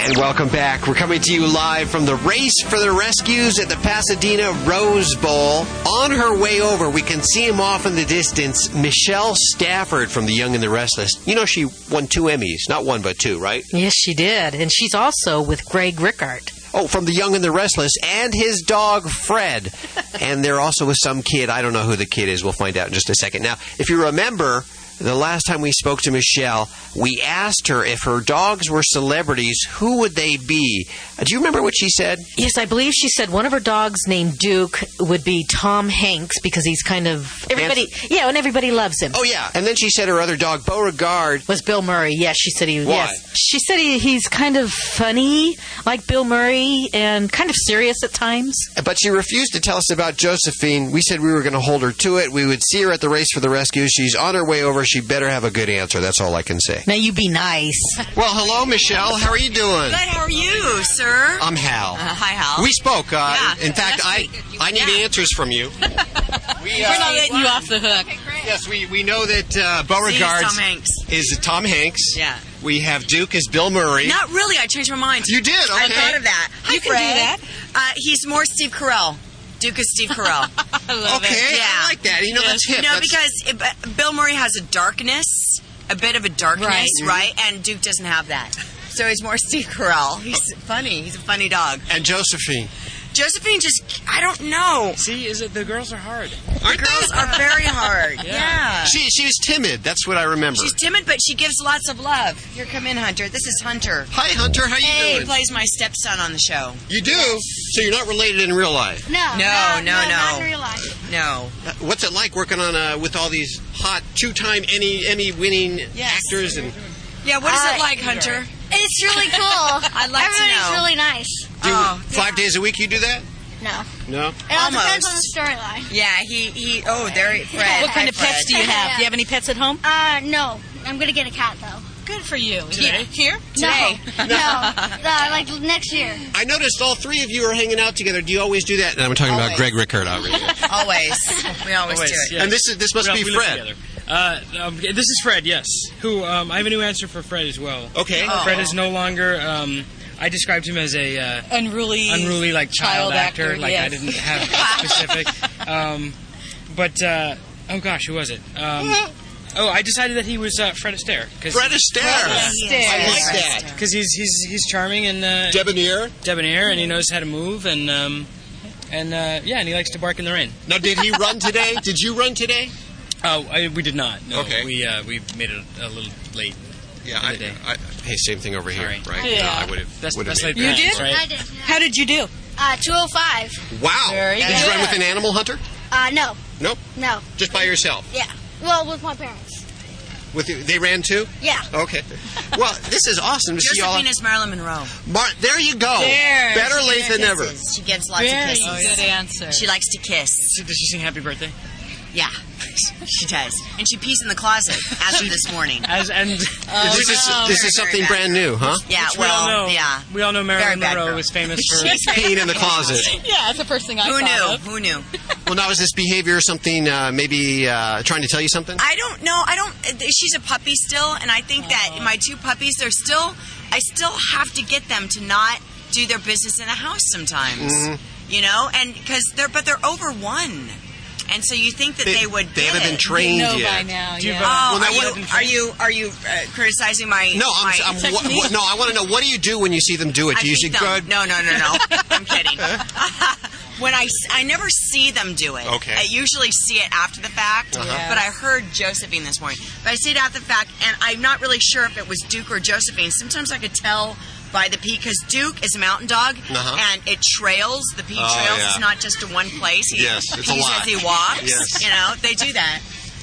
Speaker 2: And welcome back. We're coming to you live from the Race for the Rescues at the Pasadena Rose Bowl. On her way over, we can see him off in the distance, Michelle Stafford from The Young and the Restless. You know, she won two Emmys, not one, but two, right?
Speaker 20: Yes, she did. And she's also with Greg Rikaart.
Speaker 2: Oh, from The Young and the Restless, and his dog, Fred. and they're also with some kid. I don't know who the kid is. We'll find out in just a second. Now, if you remember, the last time we spoke to Michelle, we asked her if her dogs were celebrities, who would they be? Do you remember what she said?
Speaker 20: Yes, I believe she said one of her dogs named Duke would be Tom Hanks because he's kind of everybody. Yeah, and everybody loves him.
Speaker 2: Oh yeah, and then she said her other dog, Beauregard,
Speaker 20: was Bill Murray. Yes, she said he.
Speaker 2: Why?
Speaker 20: Yes, she said he, he's kind of funny, like Bill Murray, and kind of serious at times.
Speaker 2: But she refused to tell us about Josephine. We said we were going to hold her to it. We would see her at the race for the rescue. She's on her way over. She better have a good answer. That's all I can say.
Speaker 20: Now you be nice.
Speaker 2: Well, hello, Michelle. How are you doing?
Speaker 21: Good. How are you, sir?
Speaker 2: I'm Hal.
Speaker 21: Uh, hi, Hal.
Speaker 2: We spoke. Uh,
Speaker 21: Yeah,
Speaker 2: in fact, I I need answers from you. we,
Speaker 21: We're not letting you off the hook.
Speaker 2: Yes, we, we know that uh, Beauregard is Tom Hanks.
Speaker 21: Yeah.
Speaker 2: We have Duke as Bill Murray.
Speaker 21: Not really. I changed my mind.
Speaker 2: You did,
Speaker 21: I thought of that.
Speaker 2: You can do that.
Speaker 21: Uh, he's more Steve Carell. Duke is Steve Carell. I
Speaker 2: love Okay, it. I like that. You know, that's hip.
Speaker 21: No,
Speaker 2: That's-
Speaker 21: because it, uh, Bill Murray has a darkness, a bit of a darkness,
Speaker 2: Right.
Speaker 21: right? And Duke doesn't have that. So he's more Steve Carell. He's funny. He's a funny dog.
Speaker 2: And Josephine.
Speaker 21: Josephine just, I don't know.
Speaker 18: See, is it the girls are hard?
Speaker 21: The girls are very hard. yeah.
Speaker 2: She she was timid. That's what I remember.
Speaker 21: She's timid, but she gives lots of love. Here, come in, Hunter. This is Hunter.
Speaker 2: Hi, Hunter. How you
Speaker 21: hey,
Speaker 2: doing?
Speaker 21: He plays my stepson on the show.
Speaker 2: you do. So you're not related in real life.
Speaker 21: No, no, no, no.
Speaker 22: not in real life.
Speaker 21: No.
Speaker 2: Uh, What's it like working on uh, with all these hot two-time Emmy Emmy-winning actors and?
Speaker 21: Yeah, what is
Speaker 22: Uh,
Speaker 21: it like, Hunter?
Speaker 22: It's really cool.
Speaker 21: I'd like to
Speaker 22: Everybody's
Speaker 21: know.
Speaker 22: really nice.
Speaker 2: Do five days a week you do that?
Speaker 22: No.
Speaker 2: No.
Speaker 22: It all depends on the storyline.
Speaker 21: Yeah, he, he, oh, there, Fred.
Speaker 3: What kind
Speaker 21: Hi,
Speaker 3: of pets
Speaker 21: Fred.
Speaker 3: do you have? Do you have any pets at home?
Speaker 22: Uh, no. I'm gonna get a cat though.
Speaker 3: Good for you.
Speaker 21: Today?
Speaker 3: Here?
Speaker 22: No. no. no. Like next year.
Speaker 2: I noticed all three of you are hanging out together. Do you always do that? And I'm talking about Greg Rikaart already.
Speaker 21: Always. We always, do it.
Speaker 2: And this is this must
Speaker 18: We-
Speaker 2: be
Speaker 18: we live
Speaker 2: Fred.
Speaker 18: Together. Uh, um, this is Fred, yes. Who um, I have a new answer for Fred as well.
Speaker 2: Okay.
Speaker 21: Oh.
Speaker 18: Fred is no longer. Um, I described him as a uh,
Speaker 3: Unruly,
Speaker 18: unruly like child,
Speaker 3: child actor,
Speaker 18: Like
Speaker 3: yes.
Speaker 18: I didn't have specific. Um, but uh, oh gosh, who was it? Um, oh, I decided that he was uh, Fred Astaire. 'cause-
Speaker 2: Fred Astaire. I like that.
Speaker 18: because he's he's he's charming and uh,
Speaker 2: Debonair.
Speaker 18: debonair, and he knows how to move, and um, and uh, yeah, and he likes to bark in the rain.
Speaker 2: Now, did he run today? Did you run today?
Speaker 18: Oh, I, we did not. No,
Speaker 2: Okay.
Speaker 18: we uh, we made it a little late.
Speaker 2: Yeah,
Speaker 18: in
Speaker 2: I,
Speaker 18: day.
Speaker 2: I, hey, same thing over here,
Speaker 18: Sorry.
Speaker 2: right?
Speaker 3: Yeah.
Speaker 2: No, I would have.
Speaker 18: That's-
Speaker 2: would have made
Speaker 3: You did?
Speaker 2: Right.
Speaker 22: I did.
Speaker 3: How did you do?
Speaker 22: Uh, 205.
Speaker 2: Wow.
Speaker 3: Very
Speaker 2: did you run with an animal hunter?
Speaker 22: Uh, no.
Speaker 2: Nope.
Speaker 22: No.
Speaker 2: Just by yourself.
Speaker 22: Yeah. Well, with my parents.
Speaker 2: With you, they ran too.
Speaker 22: Yeah.
Speaker 2: Okay. Well, this is awesome to see y'all.
Speaker 21: Josephine is Marilyn Monroe.
Speaker 2: Mar- there you go.
Speaker 21: There.
Speaker 2: Better
Speaker 21: She
Speaker 2: late
Speaker 21: gives
Speaker 2: than never.
Speaker 21: She gives lots
Speaker 3: Very
Speaker 21: of kisses.
Speaker 3: good answer.
Speaker 21: She likes to kiss.
Speaker 18: Does she sing Happy Birthday?
Speaker 21: Yeah, she does. And she pees in the closet as of this morning.
Speaker 18: As and
Speaker 2: this is
Speaker 21: no.
Speaker 2: this is something
Speaker 21: very
Speaker 2: brand new, huh?
Speaker 21: Yeah,
Speaker 18: Which we all
Speaker 21: well,
Speaker 18: know.
Speaker 21: yeah.
Speaker 18: We all know
Speaker 21: Very
Speaker 18: Marilyn
Speaker 21: bad
Speaker 18: Monroe was famous for
Speaker 2: Peeing in the closet.
Speaker 3: Yeah, that's the first thing I
Speaker 21: Who knew?
Speaker 3: of.
Speaker 21: Who knew?
Speaker 2: Well, now is this behavior something uh, maybe uh, trying to tell you something?
Speaker 21: I don't know. I don't. She's a puppy still, and I think that my two puppies, they're still. I still have to get them to not do their business in the house sometimes.
Speaker 2: Mhm.
Speaker 21: You know, and because they're but they're over one, and so you think that they, would.
Speaker 2: they haven't been
Speaker 21: it.
Speaker 2: trained
Speaker 3: know
Speaker 2: yet.
Speaker 3: by now,
Speaker 18: Do you
Speaker 3: yeah.
Speaker 21: Oh,
Speaker 2: Well,
Speaker 21: are, you, are you are you uh, criticizing my?
Speaker 2: No, I'm,
Speaker 21: my
Speaker 2: I'm what, what- no. I want to know what do you do when you see them do it?
Speaker 21: I
Speaker 2: Do you
Speaker 21: beat
Speaker 2: say good?
Speaker 21: No, no, no, no. I'm kidding. when I, I never see them do it.
Speaker 2: Okay.
Speaker 21: I usually see it after the fact.
Speaker 2: Uh-huh.
Speaker 21: But I heard Josephine this morning. But I see it after the fact, and I'm not really sure if it was Duke or Josephine. Sometimes I could tell by the pee because Duke is a mountain dog,
Speaker 2: Uh-huh.
Speaker 21: and it trails. The pee
Speaker 2: Oh,
Speaker 21: trails.
Speaker 2: yeah.
Speaker 21: It's not just to one place. He
Speaker 2: Yes, it's a
Speaker 21: pees
Speaker 2: lot.
Speaker 21: he walks.
Speaker 2: Yes.
Speaker 21: You know, they do that,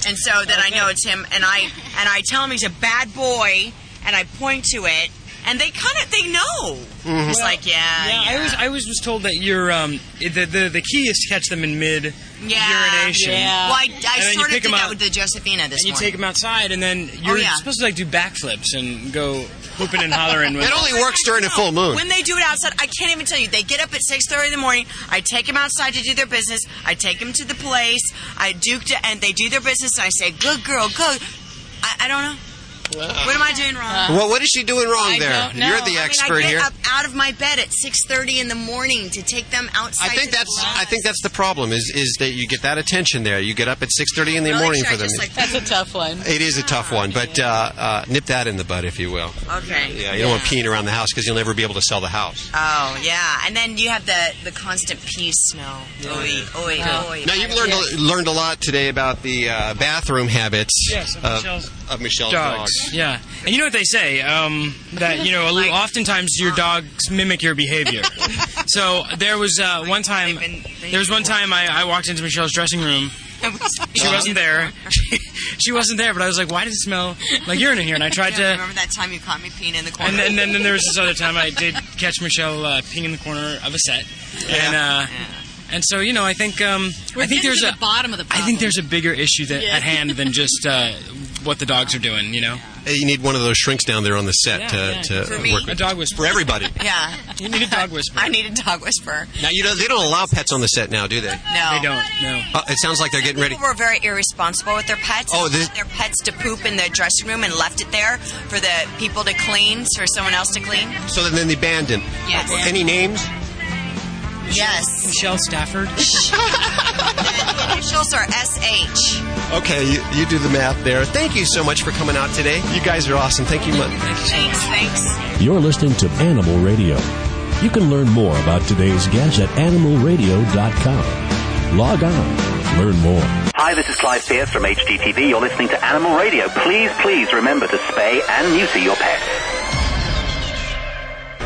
Speaker 21: and so then I know it's him. And I and I tell him he's a bad boy, and I point to it. And they kind of they know.
Speaker 2: Mm-hmm.
Speaker 21: It's like yeah,
Speaker 18: Yeah, I was I was was told that you're um the the the key is to catch them in mid
Speaker 21: Yeah.
Speaker 18: urination.
Speaker 21: Well, I, I
Speaker 18: And
Speaker 21: sort of
Speaker 18: pick
Speaker 21: did
Speaker 18: 'em
Speaker 21: that
Speaker 18: out-
Speaker 21: with the Josephina this
Speaker 18: and you
Speaker 21: morning.
Speaker 18: take them outside, and then you're
Speaker 21: Oh, yeah.
Speaker 18: supposed to like do backflips and go hooping and hollering. With
Speaker 2: It only works during a full moon.
Speaker 21: When they do it outside, I can't even tell you. They get up at six thirty in the morning. I take them outside to do their business. I take them to the place. I duke to, and they do their business. And I say, "Good girl, go." I, I don't know. What am I doing wrong?
Speaker 2: Well, what is she doing wrong
Speaker 21: I
Speaker 2: there?
Speaker 21: don't know.
Speaker 2: You're the
Speaker 21: I mean,
Speaker 2: expert
Speaker 21: I get
Speaker 2: here.
Speaker 21: up out of my bed at 6:30 in the morning to take them outside.
Speaker 2: I think
Speaker 21: to
Speaker 2: that's
Speaker 21: the
Speaker 2: I think that's the problem is is that you get that attention there. You get up at six thirty in the
Speaker 21: Really?
Speaker 2: morning
Speaker 21: Should I
Speaker 2: for them.
Speaker 21: just, like,
Speaker 3: That's a tough one.
Speaker 2: it is a tough one, but uh, uh, nip that in the bud, if you will.
Speaker 21: Okay.
Speaker 2: Yeah, you don't want peeing around the house because you'll never be able to sell the house.
Speaker 21: Oh yeah, and then you have the the constant pee smell. Oy, oy, oy.
Speaker 2: Now you've learned a, learned a lot today about the uh, bathroom habits
Speaker 18: Yes, of Michelle's
Speaker 2: of Michelle's
Speaker 18: dogs.
Speaker 2: dogs.
Speaker 18: Yeah, and you know what they say um, that you know a little, oftentimes your dogs mimic your behavior. so there was uh, one time. There was one time I, I walked into Michelle's dressing room. She wasn't there. she wasn't there, but I was like, "Why does it smell like urine in here?" And I tried
Speaker 21: Yeah,
Speaker 18: to.
Speaker 21: Remember that time you caught me peeing in the corner?
Speaker 18: And then, and then there was this other time I did catch Michelle uh, peeing in the corner of a set, and uh, and so you know I think um,
Speaker 3: We're
Speaker 18: I think there's
Speaker 3: to
Speaker 18: a
Speaker 3: bottom of the
Speaker 18: I think there's a bigger issue that,
Speaker 3: Yeah.
Speaker 18: at hand than just uh, what the dogs are doing. You know,
Speaker 2: Hey, You need one of those shrinks down there on the set to, to
Speaker 21: For me.
Speaker 2: work
Speaker 18: a dog whisperer
Speaker 2: for everybody.
Speaker 21: Yeah.
Speaker 18: You need a dog whisperer.
Speaker 21: I need a dog whisperer.
Speaker 2: Now you know they don't allow pets on the set now, do they?
Speaker 21: No.
Speaker 18: They don't. No.
Speaker 2: Uh, it sounds like they're getting ready.
Speaker 21: People were very irresponsible with their pets.
Speaker 2: Oh,
Speaker 21: and
Speaker 2: this-
Speaker 21: their pets to poop in the dressing room and left it there for the people to clean, for someone else to clean.
Speaker 2: So then they abandoned.
Speaker 21: Yes.
Speaker 2: Any names?
Speaker 21: Yes.
Speaker 18: Michelle Stafford.
Speaker 21: Initials are SH.
Speaker 2: Okay, you, you do the math there. Thank you so much for coming out today. You guys are awesome. Thank you much.
Speaker 21: Thanks, thanks.
Speaker 1: You're listening to Animal Radio. You can learn more about today's guest at animalradio.com. Log on, learn more.
Speaker 23: Hi, this is Clive Pearse from HGTV. You're listening to Animal Radio. Please, please remember to spay and neuter your pets.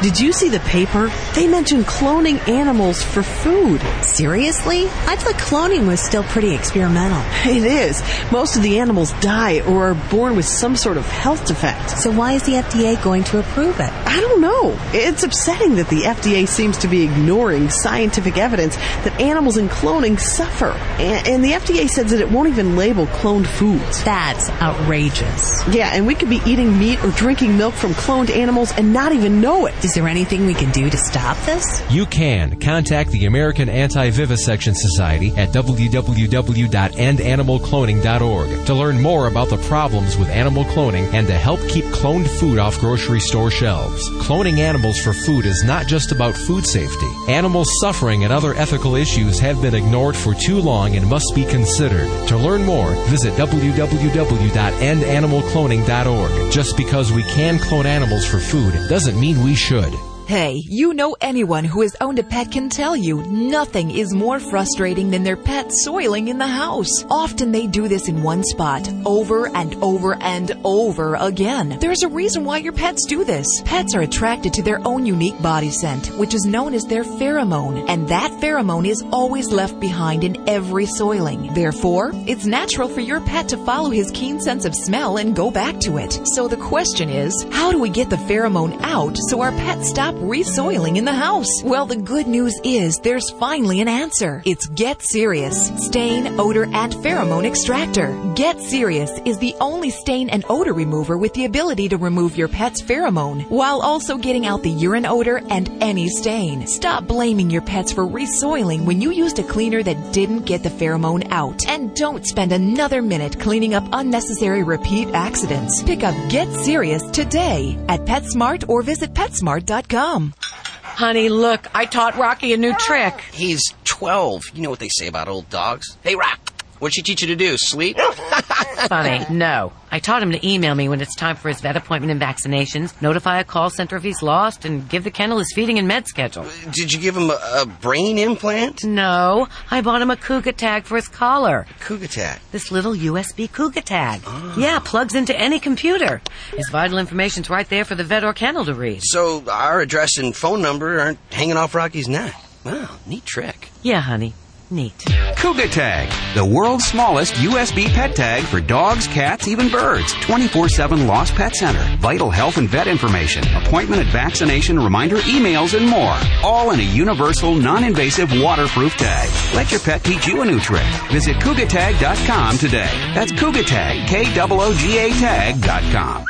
Speaker 24: Did you see the paper? They mentioned cloning animals for food.
Speaker 25: Seriously? I thought cloning was still pretty experimental.
Speaker 24: It is. Most of the animals die or are born with some sort of health defect.
Speaker 25: So why is the FDA going to approve it?
Speaker 24: I don't know. It's upsetting that the FDA seems to be ignoring scientific evidence that animals in cloning suffer. And, the FDA says that it won't even label cloned foods.
Speaker 25: That's outrageous.
Speaker 24: Yeah, and we could be eating meat or drinking milk from cloned animals and not even know it.
Speaker 25: Is there anything we can do to stop this?
Speaker 10: You can contact the American Anti-Vivisection Society at www.endanimalcloning.org to learn more about the problems with animal cloning and to help keep cloned food off grocery store shelves. Cloning animals for food is not just about food safety. Animal suffering and other ethical issues have been ignored for too long and must be considered. To learn more, visit www.endanimalcloning.org. Just because we can clone animals for food doesn't mean we should. böyle.
Speaker 26: Hey, you know anyone who has owned a pet can tell you nothing is more frustrating than their pet soiling in the house. Often they do this in one spot, over and over and over again. There's a reason why your pets do this. Pets are attracted to their own unique body scent, which is known as their pheromone, and that pheromone is always left behind in every soiling. Therefore, it's natural for your pet to follow his keen sense of smell and go back to it. So the question is, how do we get the pheromone out so our pets stop resoiling in the house? Well, the good news is there's finally an answer. It's Get Serious Stain, Odor, and Pheromone Extractor. Get Serious is the only stain and odor remover with the ability to remove your pet's pheromone while also getting out the urine odor and any stain. Stop blaming your pets for resoiling when you used a cleaner that didn't get the pheromone out. And don't spend another minute cleaning up unnecessary repeat accidents. Pick up Get Serious today at PetSmart or visit PetSmart.com.
Speaker 13: Honey, look, I taught Rocky a new trick.
Speaker 14: He's 12. You know what they say about old dogs. Hey, Rock, what'd she teach you to do? Sleep?
Speaker 13: Funny, no. I taught him to email me when it's time for his vet appointment and vaccinations, notify a call center if he's lost, and give the kennel his feeding and med schedule.
Speaker 14: Uh, did you give him a, a brain implant?
Speaker 13: No, I bought him a Kooga tag for his collar.
Speaker 14: Kooga tag?
Speaker 13: This little USB Kooga tag. Ah. Yeah, plugs into any computer. His vital information's right there for the vet or kennel to read.
Speaker 14: So our address and phone number aren't hanging off Rocky's neck. Wow, neat trick.
Speaker 13: Yeah, honey. Neat.
Speaker 15: Kooga Tag, the world's smallest USB pet tag for dogs, cats, even birds. 24-7 Lost Pet Center, vital health and vet information, appointment and vaccination, reminder emails, and more. All in a universal, non-invasive, waterproof tag. Let your pet teach you a new trick. Visit KoogaTag.com today. That's Kooga Tag, K-O-O-G-A tag.com.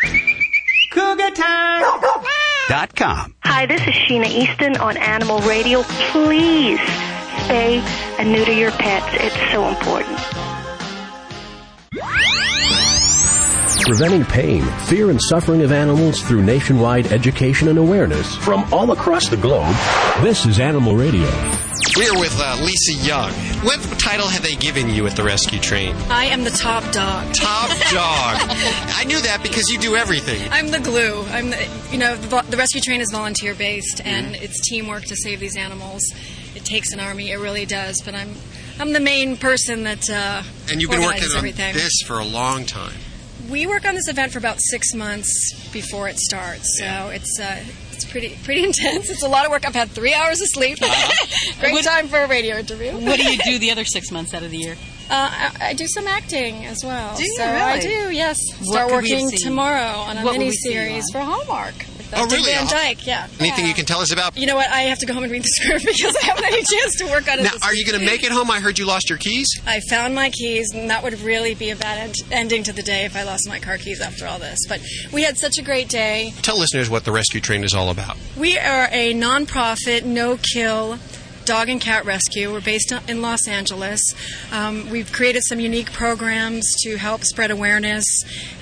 Speaker 27: Kooga time!
Speaker 15: Dot com.
Speaker 28: Hi, this is Sheena Easton on Animal Radio. Please spay and neuter your pets. It's so important.
Speaker 1: Preventing pain, fear, and suffering of animals through nationwide education and awareness from all across the globe. This is Animal Radio.
Speaker 2: We're with uh, Lisa Young. What title have they given you at the rescue train?
Speaker 29: I am the top dog.
Speaker 2: Top dog. I knew that because you do everything.
Speaker 29: I'm the glue. I'm the, you know, the, the rescue train is volunteer based and it's teamwork to save these animals. It takes an army, it really does. But I'm, I'm the main person that. Uh,
Speaker 2: And you've been working on
Speaker 29: everything.
Speaker 2: this for a long time.
Speaker 29: We work on this event for about six months before it starts, so it's uh, it's pretty pretty intense. It's a lot of work. I've had three hours of sleep. Great what, time for a radio interview.
Speaker 3: What do you do the other six months out of the year?
Speaker 29: Uh, I, I do some acting as well.
Speaker 3: Do you
Speaker 29: so I
Speaker 3: really?
Speaker 29: do, yes.
Speaker 3: What
Speaker 29: Start
Speaker 3: could we have
Speaker 29: working tomorrow on a mini series for Hallmark.
Speaker 2: Oh, really?
Speaker 29: Van. Dyke, yeah.
Speaker 2: Anything you can tell us about?
Speaker 29: You know what? I have to go home and read the script because I haven't had any chance to work on it.
Speaker 2: Now, are you going to make it home? I heard you lost your keys.
Speaker 29: I found my keys, and that would really be a bad end- ending to the day if I lost my car keys after all this. But we had such a great day.
Speaker 2: Tell listeners what the rescue train is all about.
Speaker 29: We are a nonprofit, no kill dog and cat rescue. We're based in Los Angeles. Um, we've created some unique programs to help spread awareness.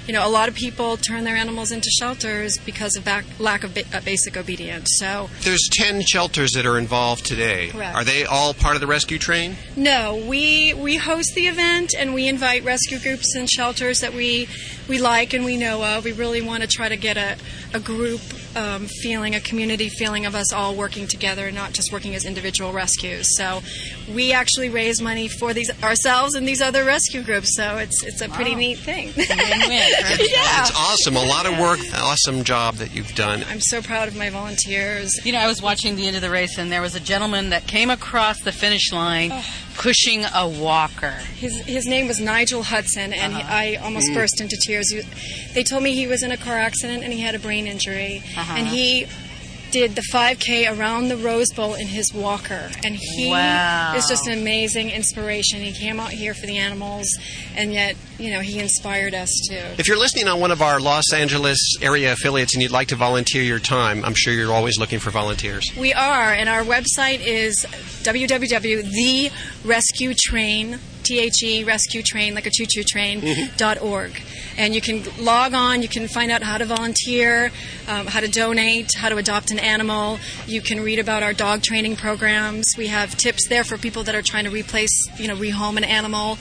Speaker 29: You know, a lot of people turn their animals into shelters because of back, lack of ba- uh, basic obedience. So,
Speaker 2: There's 10 shelters that are involved today.
Speaker 29: Correct.
Speaker 2: Are they all part of the rescue train?
Speaker 29: No, we we host the event and we invite rescue groups and shelters that we we like and we know of. We really want to try to get a a group um, feeling, a community feeling of us all working together, and not just working as individual rescues. So we actually raise money for these ourselves and these other rescue groups. So it's it's a pretty neat thing.
Speaker 3: yeah.
Speaker 2: It's awesome. A lot of work. Awesome job that you've done.
Speaker 29: I'm so proud of my volunteers.
Speaker 3: You know, I was watching the end of the race, and there was a gentleman that came across the finish line pushing a walker.
Speaker 29: His his name was Nigel Hudson, and he, I almost
Speaker 3: Mm.
Speaker 29: burst into tears. He, they told me he was in a car accident and he had a brain injury,
Speaker 3: Uh-huh.
Speaker 29: and he did the 5K around the Rose Bowl in his walker, and he
Speaker 3: Wow.
Speaker 29: is just an amazing inspiration. He came out here for the animals, and yet you know he inspired us too.
Speaker 2: If you're listening on one of our Los Angeles area affiliates and you'd like to volunteer your time, I'm sure you're always looking for volunteers.
Speaker 29: We are, and our website is www.therescuetrain, T-H-E, rescue train, like a choo-choo train,
Speaker 2: Mm-hmm.
Speaker 29: dot org. And you can log on, you can find out how to volunteer, um, how to donate, how to adopt an animal. You can read about our dog training programs. We have tips there for people that are trying to replace, you know, rehome an animal,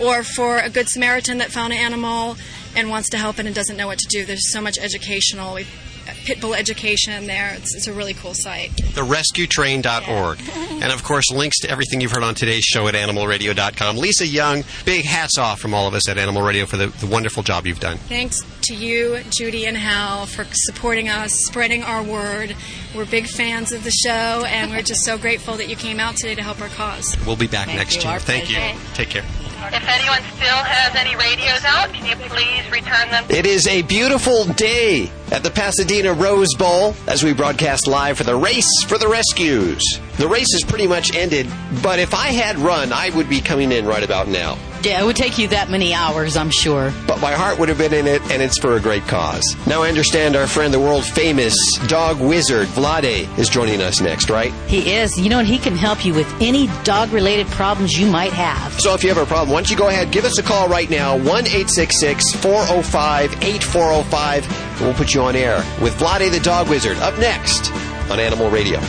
Speaker 29: or for a good Samaritan that found an animal and wants to help it and doesn't know what to do. There's so much educational, we- pitbull education there. It's, it's a really cool site.
Speaker 2: therescuetrain.org. And of course, links to everything you've heard on today's show at animalradio.com. Lisa Young, big hats off from all of us at Animal Radio for the, the wonderful job you've done.
Speaker 29: Thanks to you, Judy and Hal, for supporting us, spreading our word. We're big fans of the show, and we're just so grateful that you came out today to help our cause.
Speaker 2: We'll be back
Speaker 29: Thank
Speaker 2: next
Speaker 29: you.
Speaker 2: year.
Speaker 29: Our
Speaker 2: Thank you. Take care.
Speaker 30: If anyone still has any radios out, can you please return them?
Speaker 2: It is a beautiful day at the Pasadena Rose Bowl as we broadcast live for the race for the rescues. The race is pretty much ended, but if I had run, I would be coming in right about now.
Speaker 3: Yeah, it would take you that many hours, I'm sure.
Speaker 2: But my heart would have been in it, and it's for a great cause. Now I understand our friend, the world famous dog wizard, Vladae, is joining us next, right?
Speaker 3: He is. You know, and he can help you with any dog related problems you might have.
Speaker 2: So if you have a problem, why don't you go ahead, give us a call right now, 1 405 8405, and we'll put you on air with Vladae the Dog Wizard up next on Animal Radio.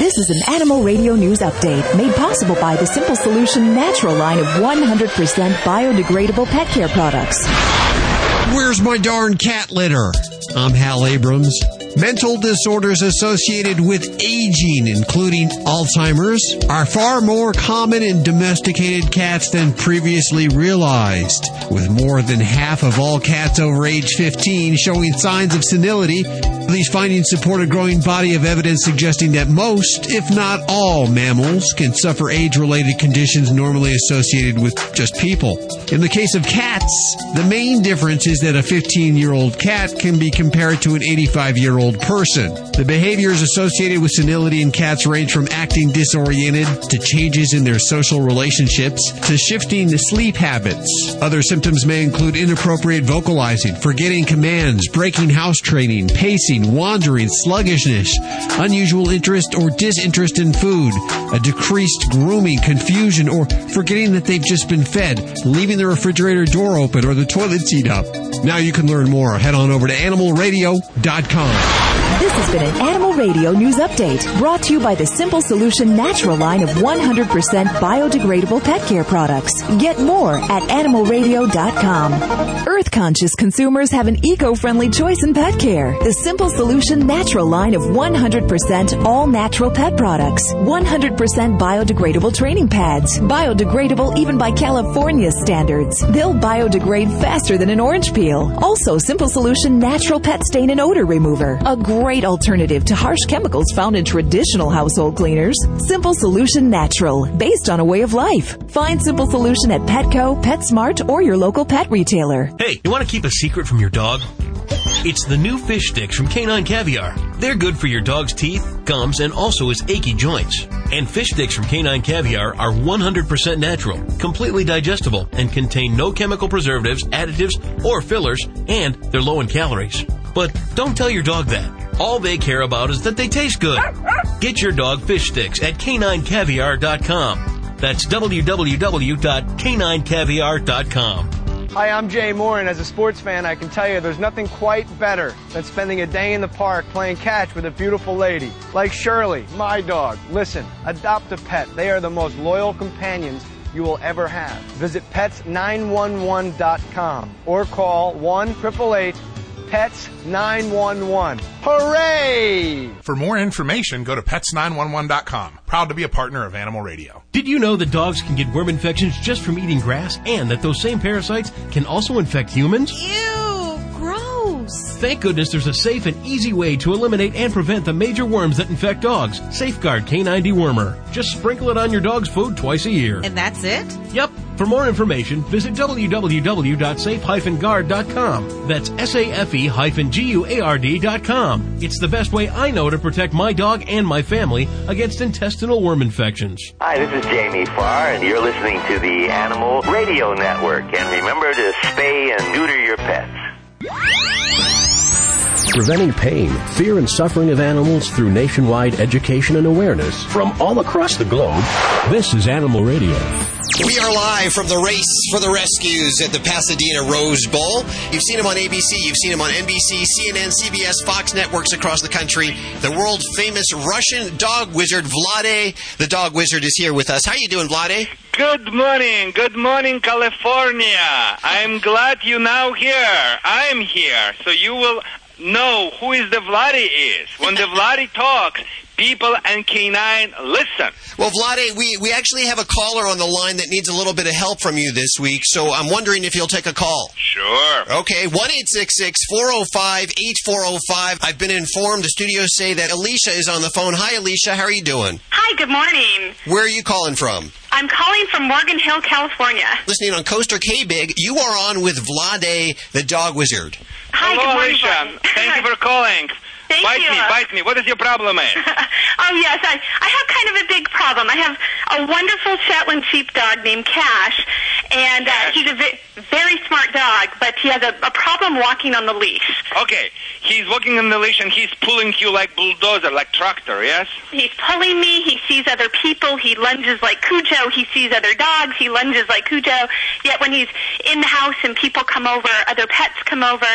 Speaker 31: This is an Animal Radio News Update made possible by the Simple Solution Natural line of 100% biodegradable pet care products.
Speaker 32: Where's my darn cat litter? I'm Hal Abrams. Mental disorders associated with aging, including Alzheimer's, are far more common in domesticated cats than previously realized. With more than half of all cats over age 15 showing signs of senility, these findings support a growing body of evidence suggesting that most, if not all, mammals can suffer age related conditions normally associated with just people. In the case of cats, the main difference is that a 15 year old cat can be compared to an 85 year old person. The behaviors associated with senility in cats range from acting disoriented to changes in their social relationships to shifting the sleep habits. Other symptoms may include inappropriate vocalizing, forgetting commands, breaking house training, pacing,
Speaker 33: wandering, sluggishness, unusual interest or disinterest in food, a decreased grooming, confusion, or forgetting that they've just been fed, leaving the refrigerator door open or the toilet seat up. Now you can learn more. Head on over to animalradio.com.
Speaker 26: This has been an Animal Radio News Update brought to you by the Simple Solution Natural line of 100% biodegradable pet care products. Get more at animalradio.com. Earth conscious consumers have an eco friendly choice in pet care. The Simple Solution Natural line of 100% all natural pet products. 100% biodegradable training pads. Biodegradable even by California standards. They'll biodegrade faster than an orange peel. Also, Simple Solution Natural Pet Stain and Odor Remover. A great alternative to harsh chemicals found in traditional household cleaners. Simple Solution Natural, based on a way of life. Find Simple Solution at Petco, PetSmart, or your local pet retailer.
Speaker 34: Hey, you want to keep a secret from your dog? It's the new fish sticks from Canine Caviar. They're good for your dog's teeth, gums, and also his achy joints. And fish sticks from Canine Caviar are 100% natural, completely digestible, and contain no chemical preservatives, additives, or fillers, and they're low in calories. But don't tell your dog that. All they care about is that they taste good. Get your dog fish sticks at caninecaviar.com. That's www.caninecaviar.com.
Speaker 35: Hi, I'm Jay Mohr, and as a sports fan, I can tell you there's nothing quite better than spending a day in the park playing catch with a beautiful lady. Like Shirley, my dog. Listen, adopt a pet. They are the most loyal companions you will ever have. Visit pets911.com or call 1 888 Pets 911. Hooray!
Speaker 36: For more information, go to pets911.com. Proud to be a partner of Animal Radio.
Speaker 37: Did you know that dogs can get worm infections just from eating grass and that those same parasites can also infect humans?
Speaker 38: Ew, gross.
Speaker 37: Thank goodness there's a safe and easy way to eliminate and prevent the major worms that infect dogs. Safeguard K9 Wormer. Just sprinkle it on your dog's food twice a year.
Speaker 12: And that's it?
Speaker 37: Yep. For more information, visit www.safe-guard.com. That's S-A-F-E-G-U-A-R-D.com. It's the best way I know to protect my dog and my family against intestinal worm infections.
Speaker 39: Hi, this is Jamie Farr, and you're listening to the Animal Radio Network. And remember to spay and neuter your pets.
Speaker 1: Preventing pain, fear, and suffering of animals through nationwide education and awareness from all across the globe. This is Animal Radio.
Speaker 2: We are live from the race for the rescues at the Pasadena Rose Bowl. You've seen them on ABC, you've seen them on NBC, CNN, CBS, Fox networks across the country. The world famous Russian dog wizard Vladae, the dog wizard, is here with us. How are you doing, Vladae?
Speaker 40: Good morning, good morning, California. I'm glad you're now here. I'm here, so you will know who is the Vladae is. When the Vladae talks, people and canine listen.
Speaker 2: Well, Vladae, we, we actually have a caller on the line that needs a little bit of help from you this week, so I'm wondering if you'll take a call.
Speaker 40: Sure.
Speaker 2: Okay, 1 405 8405. I've been informed, the studios say that Alicia is on the phone. Hi, Alicia, how are you doing?
Speaker 41: Hi, good morning.
Speaker 2: Where are you calling from?
Speaker 41: I'm calling from Morgan Hill, California.
Speaker 2: Listening on Coaster K Big, you are on with Vladae, the dog wizard.
Speaker 41: Hi,
Speaker 40: Hello,
Speaker 41: good morning,
Speaker 40: Alicia. Thank you for calling.
Speaker 41: Thank
Speaker 40: bite
Speaker 41: you.
Speaker 40: me, bite me. What is your problem, eh?
Speaker 41: Oh, yes, I, I have kind of a big problem. I have a wonderful Shetland sheepdog named Cash, and uh, he's a ve- very smart dog, but he has a, a problem walking on the leash.
Speaker 40: Okay, he's walking on the leash and he's pulling you like bulldozer, like tractor, yes?
Speaker 41: He's pulling me. He sees other people. He lunges like Cujo. He sees other dogs. He lunges like Cujo. Yet when he's in the house and people come over, other pets come over,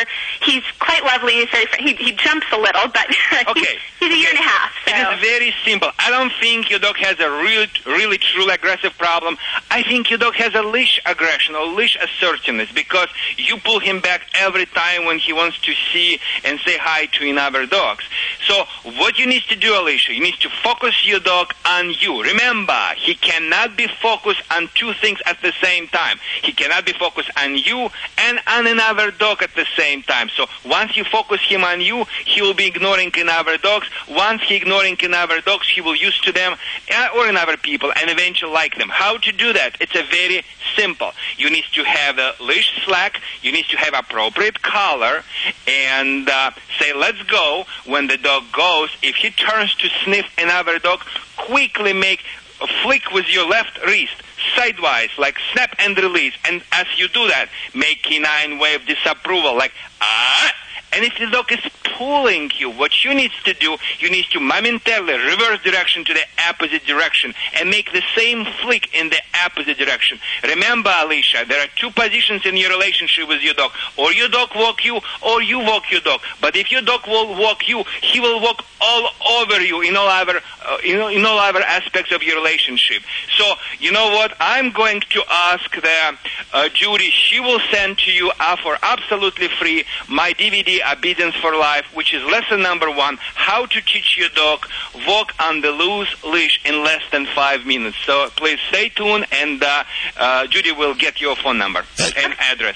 Speaker 41: he's quite lovely. He's very. He, he jumps a little, but
Speaker 40: Okay.
Speaker 41: he's, a year and a half. So.
Speaker 40: It is very simple. I don't think your dog has a real, really, truly aggressive problem. I think your dog has a leash aggression or leash assertiveness because you pull him back every time when he wants to see and say hi to another dogs. So what you need to do, Alicia, you need to focus your dog on you. Remember, he cannot be focused on two things at the same time. He cannot be focused on you and on another dog at the same time. So once you focus him on you, he will be ignoring another dogs. Once he ignoring another dogs, he will use to them uh, or another people and eventually like them. How to do that? It's a very simple. You need to have a leash slack. You need to have appropriate collar and uh, say, let's go. When the dog goes, if he turns to sniff another dog, quickly make a flick with your left wrist sidewise, like snap and release. And as you do that, make canine wave disapproval, like ah, And if the dog is pulling you, what you need to do, you need to momentarily reverse direction to the opposite direction and make the same flick in the opposite direction. Remember, Alicia, there are two positions in your relationship with your dog. Or your dog walk you, or you walk your dog. But if your dog will walk you, he will walk all over you in all other, uh, in, in all other aspects of your relationship. So, you know what? I'm going to ask the uh, Judy. She will send to you uh, for absolutely free my DVD Obedience for Life, which is lesson number one: how to teach your dog walk on the loose leash in less than five minutes. So please stay tuned, and uh, uh, Judy will get your phone number and address.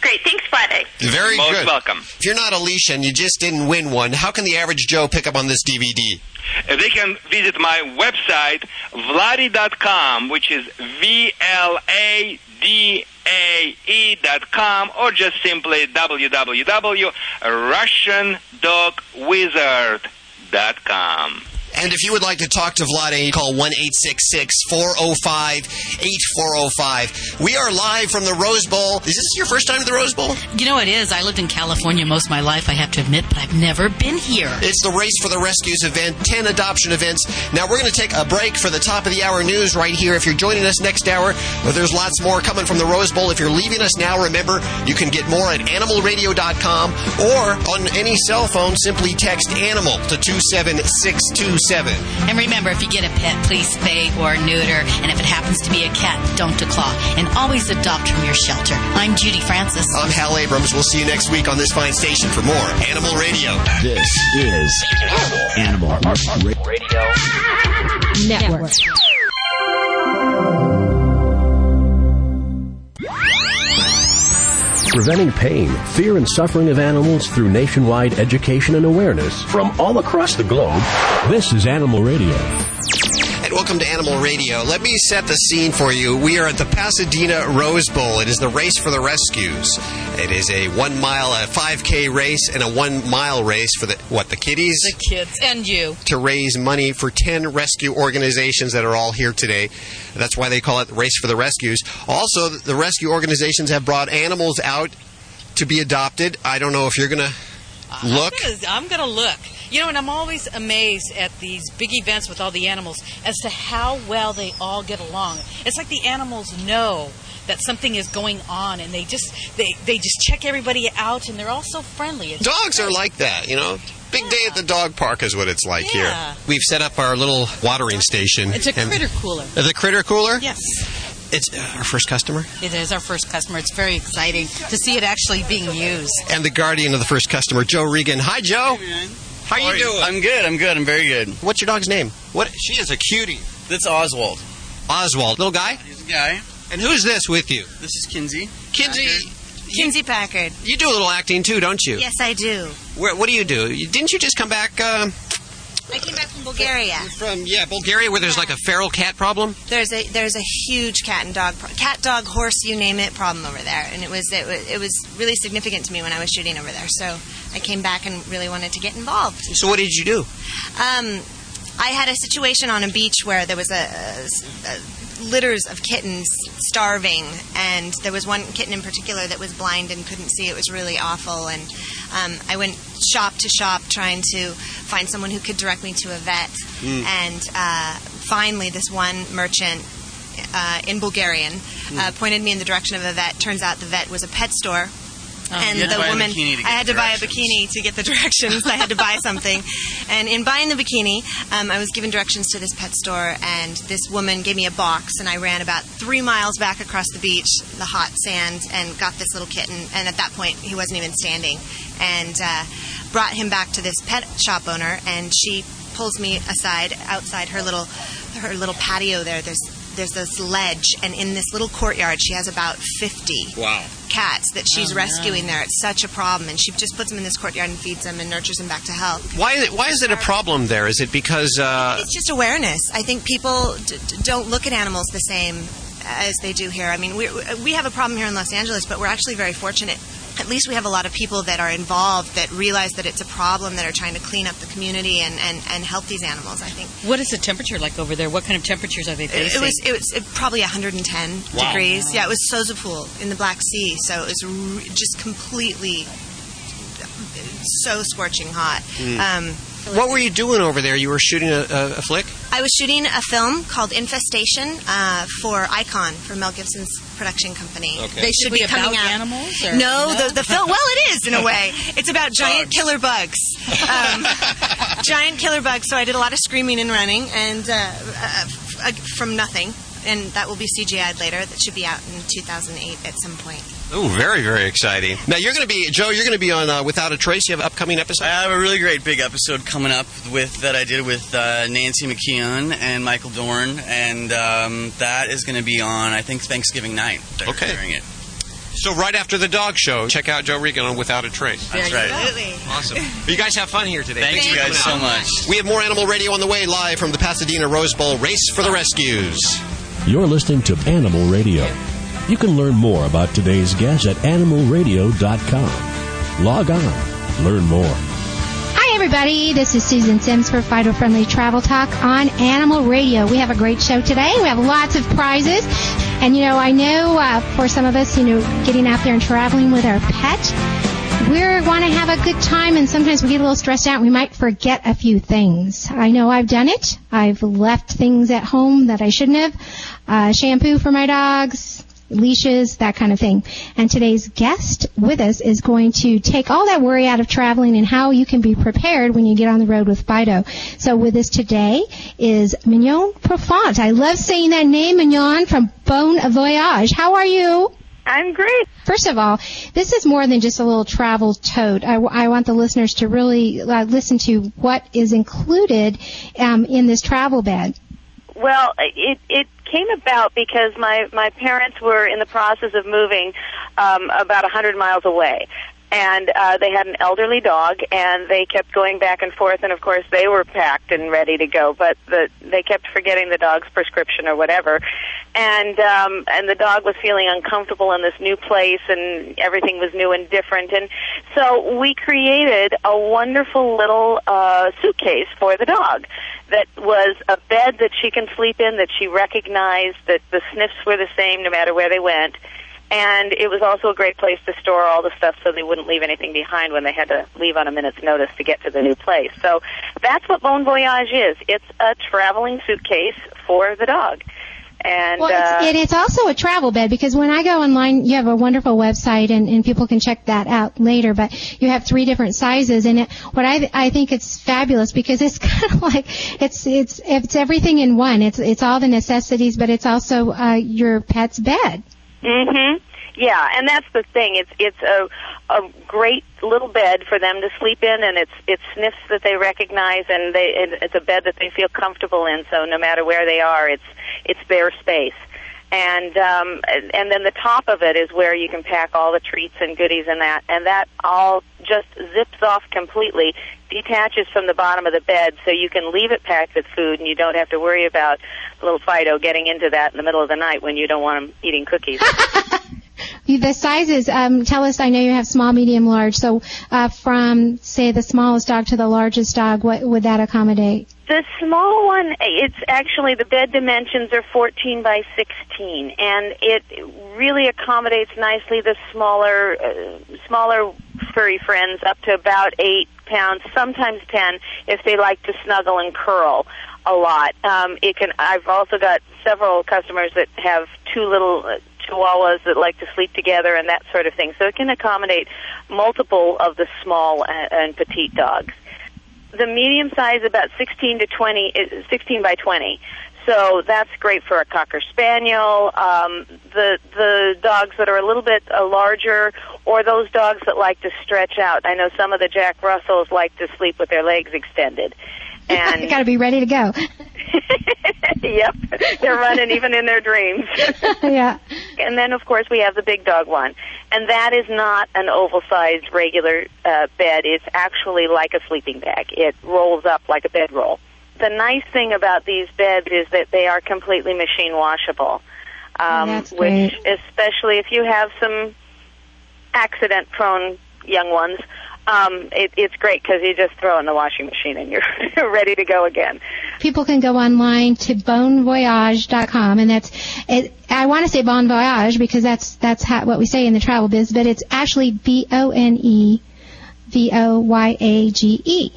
Speaker 42: Great. Thanks, Friday.
Speaker 2: Very
Speaker 40: Most
Speaker 2: good.
Speaker 40: welcome.
Speaker 2: If you're not a leash and you just didn't win one, how can the average Joe pick up on this DVD?
Speaker 40: They can visit my website, vladae.com, which is V L A D A E dot com, or just simply www.russiandogwizard.com.
Speaker 2: And if you would like to talk to Vladae, call 1 405 8405. We are live from the Rose Bowl. Is this your first time to the Rose Bowl?
Speaker 3: You know it is. I lived in California most of my life, I have to admit, but I've never been here.
Speaker 2: It's the Race for the Rescues event, 10 adoption events. Now, we're going to take a break for the top of the hour news right here. If you're joining us next hour, well, there's lots more coming from the Rose Bowl. If you're leaving us now, remember, you can get more at animalradio.com or on any cell phone, simply text animal to 27627.
Speaker 3: And remember, if you get a pet, please spay or neuter. And if it happens to be a cat, don't declaw. And always adopt from your shelter. I'm Judy Francis.
Speaker 2: I'm Hal Abrams. We'll see you next week on this fine station for more Animal Radio.
Speaker 1: This is Animal Radio
Speaker 31: Network.
Speaker 1: Preventing pain, fear, and suffering of animals through nationwide education and awareness from all across the globe. This is Animal Radio.
Speaker 2: Welcome to Animal Radio. Let me set the scene for you. We are at the Pasadena Rose Bowl. It is the Race for the Rescues. It is a one mile, a 5K race, and a one mile race for the, what, the kiddies?
Speaker 3: The kids and you.
Speaker 2: to raise money for 10 rescue organizations that are all here today. That's why they call it the Race for the Rescues. Also, the rescue organizations have brought animals out to be adopted. I don't know if you're going to look.
Speaker 3: I'm going to look. You know, and I'm always amazed at these big events with all the animals as to how well they all get along. It's like the animals know that something is going on and they just they, they just check everybody out and they're all so friendly. It's
Speaker 2: Dogs are like that, you know. Big day at the dog park is what it's like
Speaker 3: Yeah.
Speaker 2: here. We've set up our little watering station.
Speaker 3: It's a
Speaker 2: and-
Speaker 3: critter cooler.
Speaker 2: The critter cooler?
Speaker 3: Yes.
Speaker 2: It's uh, our first customer.
Speaker 3: It is our first customer. It's very exciting to see it actually being used.
Speaker 2: And the guardian of the first customer, Joe Reegan. Hi, Joe. How you doing?
Speaker 43: I'm good. I'm good. I'm very good.
Speaker 2: What's your dog's name? What? She is a cutie.
Speaker 43: That's Oswald.
Speaker 2: Oswald, little guy.
Speaker 43: He's a guy.
Speaker 2: And who's this with you?
Speaker 43: This is Kinsey.
Speaker 2: Kinsey.
Speaker 44: Kinsey Packard.
Speaker 2: You do a little acting too, don't you?
Speaker 44: Yes, I do.
Speaker 2: Where, what do you do? You, didn't you just come back uh,
Speaker 44: I came back from Bulgaria.
Speaker 2: from yeah Bulgaria, where there's like a feral cat problem?
Speaker 44: There's a there's a huge cat and dog pro- cat dog horse you name it problem over there, and it was it was it was really significant to me when I was shooting over there. So I came back and really wanted to get involved.
Speaker 2: So what did you do?
Speaker 44: Um, I had a situation on a beach where there was a, a, a litters of kittens starving, and there was one kitten in particular that was blind and couldn't see. It was really awful, and um, I went shop to shop trying to find someone who could direct me to a vet.
Speaker 45: Mm.
Speaker 44: And uh, finally, this one merchant uh, in Bulgarian uh, pointed me in the direction of a vet. Turns out the vet was a pet store. And
Speaker 43: had to
Speaker 44: the woman,
Speaker 43: bikini to get
Speaker 44: I had to buy a bikini to get the directions. I had to buy something, and in buying the bikini, um, I was given directions to this pet store, and this woman gave me a box, and I ran about three miles back across the beach, the hot sand, and got this little kitten. And at that point, he wasn't even standing, and uh, brought him back to this pet shop owner, and she pulls me aside outside her little her little patio there. There's there's this ledge, and in this little courtyard, she has about 50
Speaker 2: Wow.
Speaker 44: cats that she's
Speaker 2: Oh,
Speaker 44: rescuing there. It's such a problem, and she just puts them in this courtyard and feeds them and nurtures them back to health.
Speaker 2: Why is it, why is it a problem there? Is it because uh,
Speaker 44: It's just awareness. I think people d- d- don't look at animals the same as they do here. I mean, we we have a problem here in Los Angeles, but we're actually very fortunate. At least we have a lot of people that are involved that realize that it's a problem that are trying to clean up the community and, and, and help these animals. I think
Speaker 3: What is the temperature like over there? What kind of temperatures are they facing?
Speaker 44: it was it was probably 110
Speaker 3: Wow.
Speaker 44: degrees. Yeah, it was Sozopol in the Black Sea, so it was re- just completely so scorching hot.
Speaker 2: Mm.
Speaker 44: Um,
Speaker 2: What were you doing over there? You were shooting a, a, a flick?
Speaker 44: I was shooting a film called Infestation uh, for Icon for Mel Gibson's production company.
Speaker 2: Okay.
Speaker 44: They should
Speaker 3: Is
Speaker 44: be coming
Speaker 3: about
Speaker 44: out.
Speaker 3: animals, or-
Speaker 44: No,
Speaker 3: No?
Speaker 44: the the film. Well, it is in a way. It's about giant killer bugs. Um, giant killer bugs. So I did a lot of screaming and running, and uh, uh, uh, from nothing. And that will be CGI'd later. That should be out in 2008 at some point.
Speaker 2: Oh, very, very exciting. Now, you're going to be, Joe, you're going to be on uh, Without a Trace. You have an upcoming episode?
Speaker 43: I have a really great big episode coming up with that I did with uh, Nancy McKeon and Michael Dorn, and um, that is going to be on I think Thanksgiving night. They're
Speaker 2: Okay.
Speaker 43: airing it.
Speaker 2: So, right after the dog show, check out Joe Reegan on Without a Trace.
Speaker 43: That's right.
Speaker 44: Absolutely.
Speaker 2: Awesome. You guys have fun here today.
Speaker 43: Thank
Speaker 2: Thanks
Speaker 43: you guys so
Speaker 2: out.
Speaker 43: much.
Speaker 2: We have more Animal Radio on the way live from the Pasadena Rose Bowl Race for the Rescues.
Speaker 1: You're listening to Animal Radio. You can learn more about today's guest at animalradio.com. Log on, learn more.
Speaker 45: Hi, everybody. This is Susan Sims for Fido Friendly Travel Talk on Animal Radio. We have a great show today. We have lots of prizes. And, you know, I know uh, for some of us, you know, getting out there and traveling with our pet, we want to have a good time and sometimes we get a little stressed out we might forget a few things. I know I've done it. I've left things at home that I shouldn't have. Uh, shampoo for my dogs, leashes, that kind of thing. And today's guest with us is going to take all that worry out of traveling and how you can be prepared when you get on the road with Fido. So with us today is Mignon Profant. I love saying that name, Mignon, from Bon Voyage. How are you?
Speaker 42: I'm great.
Speaker 45: First of all, this is more than just a little travel tote. I, I want the listeners to really uh, listen to what is included um, in this travel bag.
Speaker 42: Well, it it came about because my my parents were in the process of moving um, about a hundred miles away. And uh, they had an elderly dog, and they kept going back and forth. And of course, they were packed and ready to go, but the, they kept forgetting the dog's prescription or whatever. And um, and the dog was feeling uncomfortable in this new place, and everything was new and different. And so we created a wonderful little uh, suitcase for the dog that was a bed that she can sleep in, that she recognized, that the sniffs were the same no matter where they went. And it was also a great place to store all the stuff so they wouldn't leave anything behind when they had to leave on a minute's notice to get to the new place. So that's what Bon Voyage is. It's a traveling suitcase for the dog. And
Speaker 45: Well,
Speaker 42: uh,
Speaker 45: it's, it's also a travel bed because when I go online, you have a wonderful website and, and people can check that out later. But you have three different sizes, and it, what I I think it's fabulous because it's kind of like it's it's it's everything in one. It's it's all the necessities, but it's also uh, your pet's bed.
Speaker 42: Mhm. Yeah, and that's the thing. It's it's a a great little bed for them to sleep in, and it's it's sniffs that they recognize, and they it, it's a bed that they feel comfortable in. So no matter where they are, it's it's their space. And um, and and then the top of it is where you can pack all the treats and goodies and that, and that all just zips off completely, detaches from the bottom of the bed, so you can leave it packed with food, and you don't have to worry about little Fido getting into that in the middle of the night when you don't want him eating cookies.
Speaker 45: The sizes, um, tell us. I know you have small, medium, large. So uh, from say the smallest dog to the largest dog, what would that accommodate?
Speaker 42: The small one, it's actually the bed dimensions are 14 by 16, and it really accommodates nicely the smaller, uh, smaller furry friends up to about eight pounds, sometimes 10, if they like to snuggle and curl a lot. Um, it can. I've also got several customers that have two little. Uh, Chihuahuas that like to sleep together and that sort of thing. So it can accommodate multiple of the small and, and petite dogs the medium size about 16 to 20 is 16 by 20 so that's great for a cocker spaniel. Um, the the dogs that are a little bit uh, larger or those dogs that like to stretch out. I know some of the jack russells like to sleep with their legs extended and
Speaker 45: you got to be ready to go.
Speaker 42: yep they're running even in their dreams
Speaker 45: yeah.
Speaker 42: and then of course we have the big dog one and that is not an oval sized regular uh, bed it's actually like a sleeping bag it rolls up like a bedroll the nice thing about these beds is that they are completely machine washable um,
Speaker 45: That's
Speaker 42: which
Speaker 45: great.
Speaker 42: especially if you have some accident prone young ones um, it, it's great because you just throw it in the washing machine and you're ready to go again
Speaker 45: People can go online to bonevoyage.com, and that's it, I want to say bon voyage because that's that's how, what we say in the travel biz, but it's actually B O N E V O Y A G E.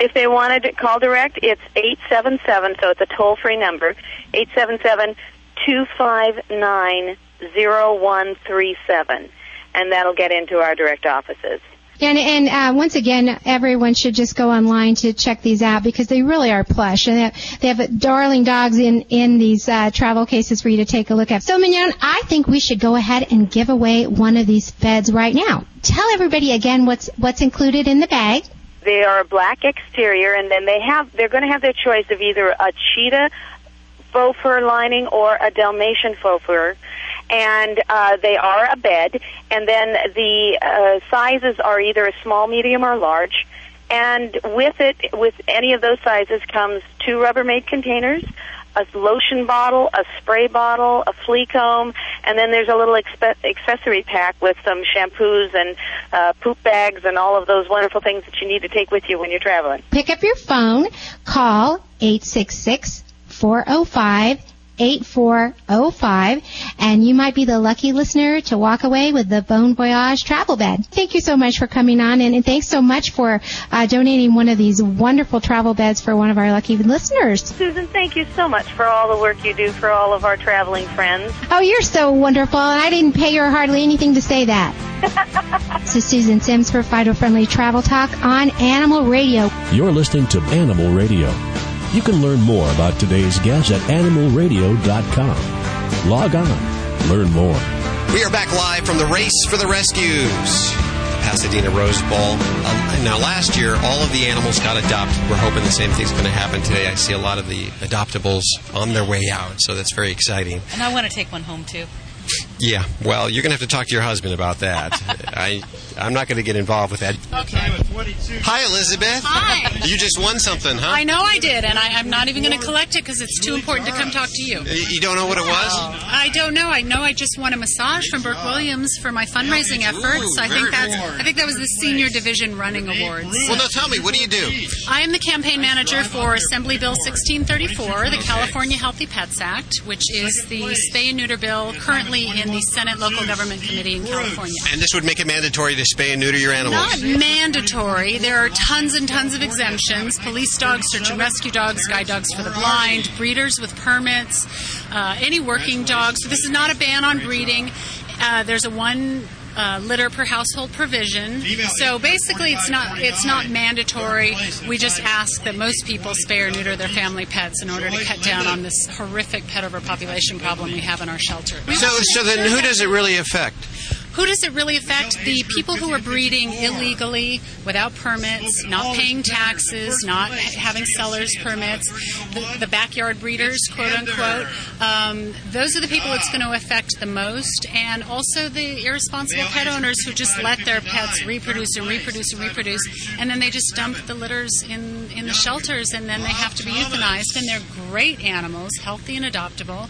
Speaker 28: If they wanted to call direct, it's 877, so it's a toll free number, 877 259 0137. And that'll get into our direct offices.
Speaker 45: And and uh, once again, everyone should just go online to check these out because they really are plush, and they have, they have darling dogs in in these uh, travel cases for you to take a look at. So Mignon, I think we should go ahead and give away one of these beds right now. Tell everybody again what's what's included in the bag.
Speaker 28: They are a black exterior, and then they have they're going to have their choice of either a cheetah faux fur lining or a Dalmatian faux fur. And uh, they are a bed, and then the uh, sizes are either a small, medium, or large. And with it, with any of those sizes, comes two Rubbermaid containers, a lotion bottle, a spray bottle, a flea comb, and then there's a little expe- accessory pack with some shampoos and uh, poop bags and all of those wonderful things that you need to take with you when you're traveling.
Speaker 45: Pick up your phone, call 866 405 8405 and you might be the lucky listener to walk away with the Bon Voyage travel bed. Thank you so much for coming on and, and thanks so much for uh, donating one of these wonderful travel beds for one of our lucky listeners.
Speaker 28: Susan, thank you so much for all the work you do for all of our traveling friends.
Speaker 45: Oh, you're so wonderful and I didn't pay her hardly anything to say that. this is Susan Sims for Fido Friendly Travel Talk on Animal Radio.
Speaker 1: You're listening to Animal Radio. You can learn more about today's guest at animalradio.com. Log on, learn more.
Speaker 2: We are back live from the Race for the Rescues. Pasadena Rose Bowl. Uh, now, last year, all of the animals got adopted. We're hoping the same thing's going to happen today. I see a lot of the adoptables on their way out, so that's very exciting.
Speaker 3: And I want to take one home too.
Speaker 2: Yeah, well, you're going to have to talk to your husband about that. I, I'm not going to get involved with that.
Speaker 46: Okay.
Speaker 2: Hi, Elizabeth.
Speaker 46: Hi.
Speaker 2: You just won something, huh?
Speaker 46: I know I did, and I, I'm not even going to collect it because it's too important to come talk to you.
Speaker 2: You you don't know what it was?
Speaker 46: Oh, I don't know. I know I just won a massage from Burke Williams for my fundraising efforts. I think that's. I think that was the Senior Division Running Awards.
Speaker 2: Well, now tell me, what do you do?
Speaker 46: I am the campaign manager for Assembly Bill 1634, the California Healthy Pets Act, which is the spay and neuter bill currently in the Senate Local Government Committee in California.
Speaker 2: And this would make it mandatory to spay and neuter your animals.
Speaker 46: Not mandatory. There are tons and tons of exemptions. Police dogs, search and rescue dogs, guide dogs for the blind, breeders with permits, uh, any working dogs. So this is not a ban on breeding. Uh, there's a one uh, litter per household provision. So basically, it's not it's not mandatory. We just ask that most people spay or neuter their family pets in order to cut down on this horrific pet overpopulation problem we have in our shelter.
Speaker 2: So, so then who does it really affect?
Speaker 46: Who does it really affect? The people who are breeding illegally, without permits, not paying taxes, not having seller's permits, the, the backyard breeders, quote unquote. Um, those are the people it's going to affect the most, and also the irresponsible pet owners who just let their pets reproduce and reproduce and reproduce, and then they just dump the litters in, in the shelters, and then they have to be euthanized. And they're great animals, healthy and adoptable.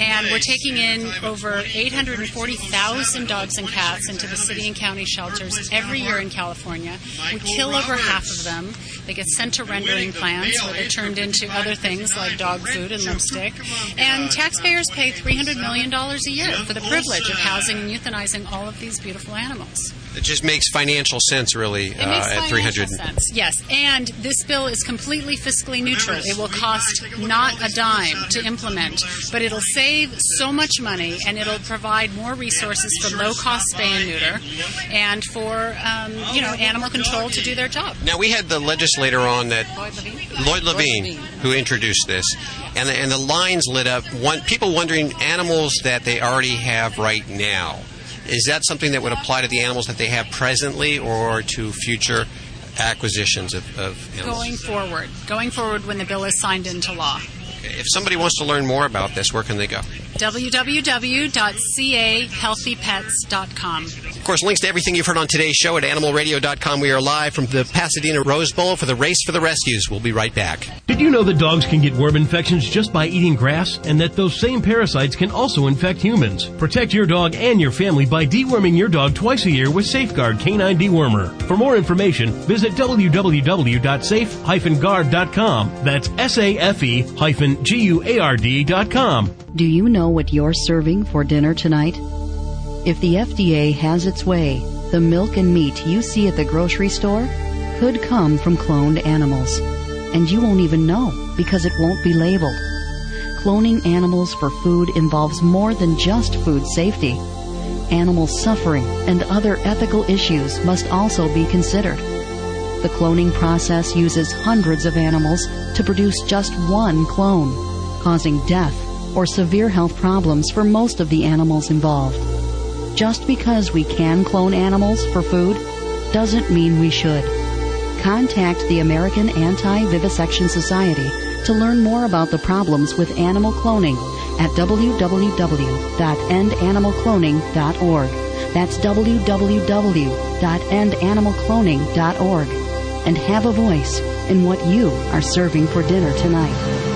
Speaker 46: And we're taking in over 840,000 dogs and cats into the city and county shelters every year in California. We kill over half of them. They get sent to rendering plants where they're turned into other things like dog food and lipstick. And taxpayers pay $300 million a year for the privilege of housing and euthanizing all of these beautiful animals.
Speaker 2: It just makes financial sense, really,
Speaker 46: It
Speaker 2: uh,
Speaker 46: makes
Speaker 2: at
Speaker 46: financial
Speaker 2: 300.
Speaker 46: sense. Yes, and this bill is completely fiscally neutral. It will cost not a dime to implement, but it'll save so much money and it'll provide more resources for low-cost spay and neuter, and for um, you know animal control to do their job.
Speaker 2: Now we had the legislator on that Lloyd Levine,
Speaker 46: Levine.
Speaker 2: who introduced this, and the, and the lines lit up. One, people wondering animals that they already have right now. Is that something that would apply to the animals that they have presently, or to future acquisitions of, of animals?
Speaker 46: Going forward, going forward when the bill is signed into law.
Speaker 2: If somebody wants to learn more about this, where can they go?
Speaker 46: www.cahealthypets.com.
Speaker 2: Of course, links to everything you've heard on today's show at animalradio.com. We are live from the Pasadena Rose Bowl for the Race for the Rescues. We'll be right back.
Speaker 34: Did you know that dogs can get worm infections just by eating grass and that those same parasites can also infect humans? Protect your dog and your family by deworming your dog twice a year with Safeguard Canine Dewormer. For more information, visit www.safe-guard.com. That's S-A-F-E-G-U-A-R-D.com.
Speaker 47: Do you know what you're serving for dinner tonight? If the FDA has its way, The milk and meat you see at the grocery store could come from cloned animals. And you won't even know because it won't be labeled. Cloning animals for food involves more than just food safety. Animal suffering and other ethical issues must also be considered. The cloning process uses hundreds of animals to produce just one clone, causing death or severe health problems for most of the animals involved. Just because we can clone animals for food doesn't mean we should. Contact the American Anti-Vivisection Society to learn more about the problems with animal cloning at www.endanimalcloning.org. That's www.endanimalcloning.org. And have a voice in what you are serving for dinner tonight.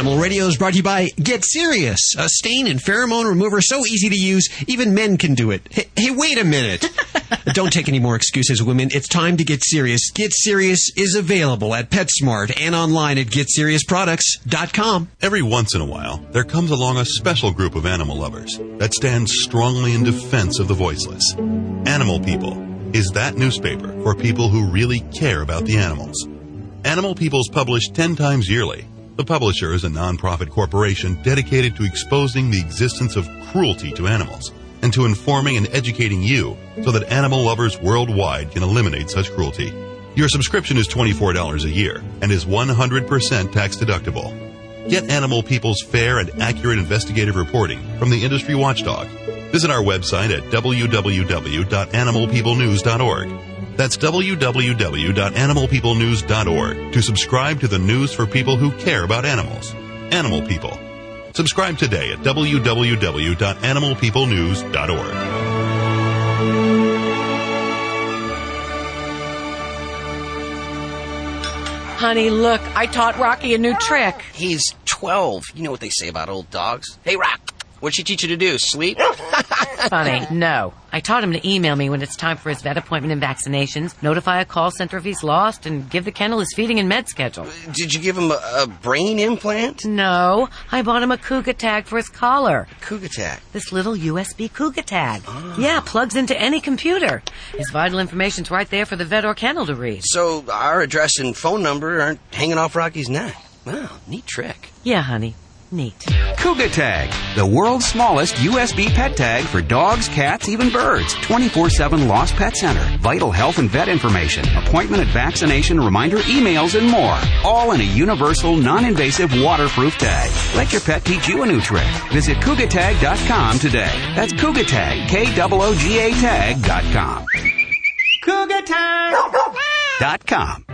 Speaker 32: Animal Radio is brought to you by Get Serious, a stain and pheromone remover so easy to use, even men can do it. Hey, hey wait a minute. Don't take any more excuses, women. It's time to get serious. Get Serious is available at PetSmart and online at GetSeriousProducts.com.
Speaker 48: Every once in a while, there comes along a special group of animal lovers that stands strongly in defense of the voiceless. Animal People is that newspaper for people who really care about the animals. Animal People's published 10 times yearly the publisher is a nonprofit corporation dedicated to exposing the existence of cruelty to animals and to informing and educating you so that animal lovers worldwide can eliminate such cruelty. Your subscription is $24 a year and is 100% tax deductible. Get Animal People's fair and accurate investigative reporting from the industry watchdog. Visit our website at www.animalpeoplenews.org that's www.animalpeoplenews.org to subscribe to the news for people who care about animals. Animal People. Subscribe today at www.animalpeoplenews.org.
Speaker 13: Honey, look, I taught Rocky a new trick.
Speaker 14: He's 12. You know what they say about old dogs. Hey, Rock, What'd she teach you to do? Sleep?
Speaker 13: Funny. No. I taught him to email me when it's time for his vet appointment and vaccinations, notify a call center if he's lost, and give the kennel his feeding and med schedule.
Speaker 14: Uh, did you give him a, a brain implant?
Speaker 13: No. I bought him a Kooga tag for his collar.
Speaker 14: Kooga tag?
Speaker 13: This little USB Kooga tag. Oh. Yeah, plugs into any computer. His vital information's right there for the vet or kennel to read.
Speaker 14: So our address and phone number aren't hanging off Rocky's neck. Wow, neat trick.
Speaker 13: Yeah, honey. Neat.
Speaker 49: Kooga Tag, the world's smallest USB pet tag for dogs, cats, even birds. 24-7 Lost Pet Center, vital health and vet information, appointment and vaccination reminder emails, and more. All in a universal, non-invasive, waterproof tag. Let your pet teach you a new trick. Visit KoogaTag.com today. That's Kooga Tag, K-O-O-G-A Tag.com.
Speaker 35: Kooga
Speaker 49: Tag.com.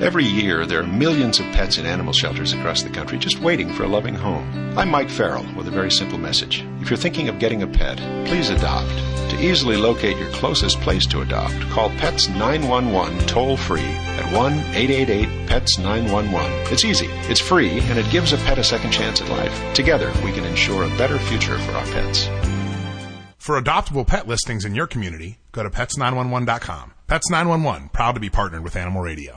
Speaker 35: Every year, there are millions of pets in animal shelters across the country just waiting for a loving home. I'm Mike Farrell with a very simple message. If you're thinking of getting a pet, please adopt. To easily locate your closest place to adopt, call Pets 911 toll free at 1 888 PETS 911. It's easy, it's free, and it gives a pet a second chance at life. Together, we can ensure a better future for our pets.
Speaker 50: For adoptable pet listings in your community, go to pets911.com. Pets 911, proud to be partnered with Animal Radio.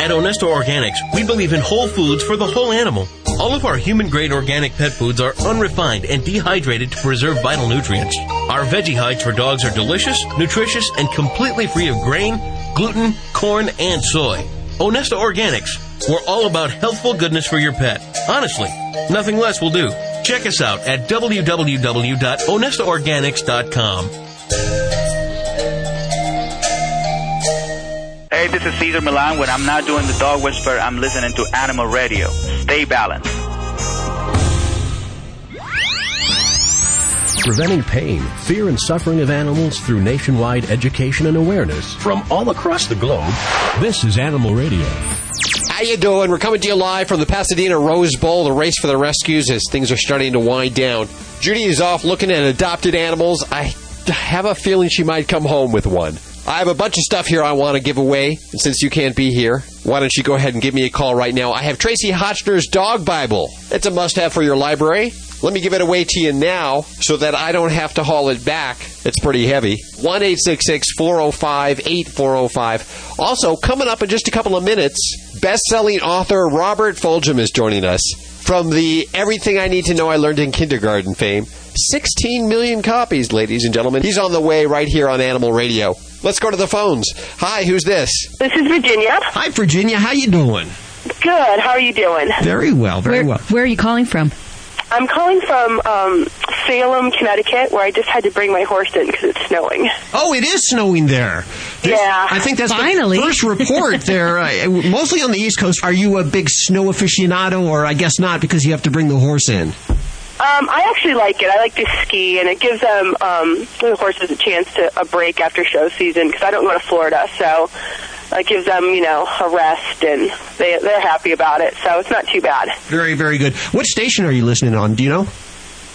Speaker 34: At Onesto Organics, we believe in whole foods for the whole animal. All of our human grade organic pet foods are unrefined and dehydrated to preserve vital nutrients. Our veggie hides for dogs are delicious, nutritious, and completely free of grain, gluten, corn, and soy. Onesto Organics, we're all about healthful goodness for your pet. Honestly, nothing less will do. Check us out at www.onestoorganics.com.
Speaker 51: Hey, this is Cesar Millan. When I'm not doing the dog whisper, I'm listening to Animal Radio. Stay balanced.
Speaker 1: Preventing pain, fear, and suffering of animals through nationwide education and awareness from all across the globe. This is Animal Radio.
Speaker 2: How you doing? We're coming to you live from the Pasadena Rose Bowl, the race for the rescues as things are starting to wind down. Judy is off looking at adopted animals. I have a feeling she might come home with one. I have a bunch of stuff here I want to give away, since you can't be here, why don't you go ahead and give me a call right now? I have Tracie Hotchner's Dog Bible. It's a must have for your library. Let me give it away to you now so that I don't have to haul it back. It's pretty heavy. 1 405 8405. Also, coming up in just a couple of minutes, best selling author Robert Fulghum is joining us. From the Everything I Need to Know I Learned in Kindergarten fame, 16 million copies, ladies and gentlemen. He's on the way right here on Animal Radio. Let's go to the phones. Hi, who's this?
Speaker 52: This is Virginia.
Speaker 32: Hi, Virginia. How you doing?
Speaker 52: Good. How are you doing?
Speaker 32: Very well. Very
Speaker 52: Where-
Speaker 32: well.
Speaker 53: Where are you calling from?
Speaker 52: I'm calling from um, Salem, Connecticut, where I just had to bring my horse in because it's snowing.
Speaker 32: Oh, it is snowing there. There's-
Speaker 52: Yeah.
Speaker 32: I think that's
Speaker 53: Finally.
Speaker 32: the first report there. Uh, mostly on the East Coast. Are you a big snow aficionado, or I guess not because you have to bring the horse in?
Speaker 52: Um, I actually like it. I like to ski, and it gives them um, the horses a chance to a break after show season because I don't go to Florida, so it gives them you know a rest, and they they're happy about it. So it's not too bad.
Speaker 32: Very, very good. What station are you listening on? Do you know?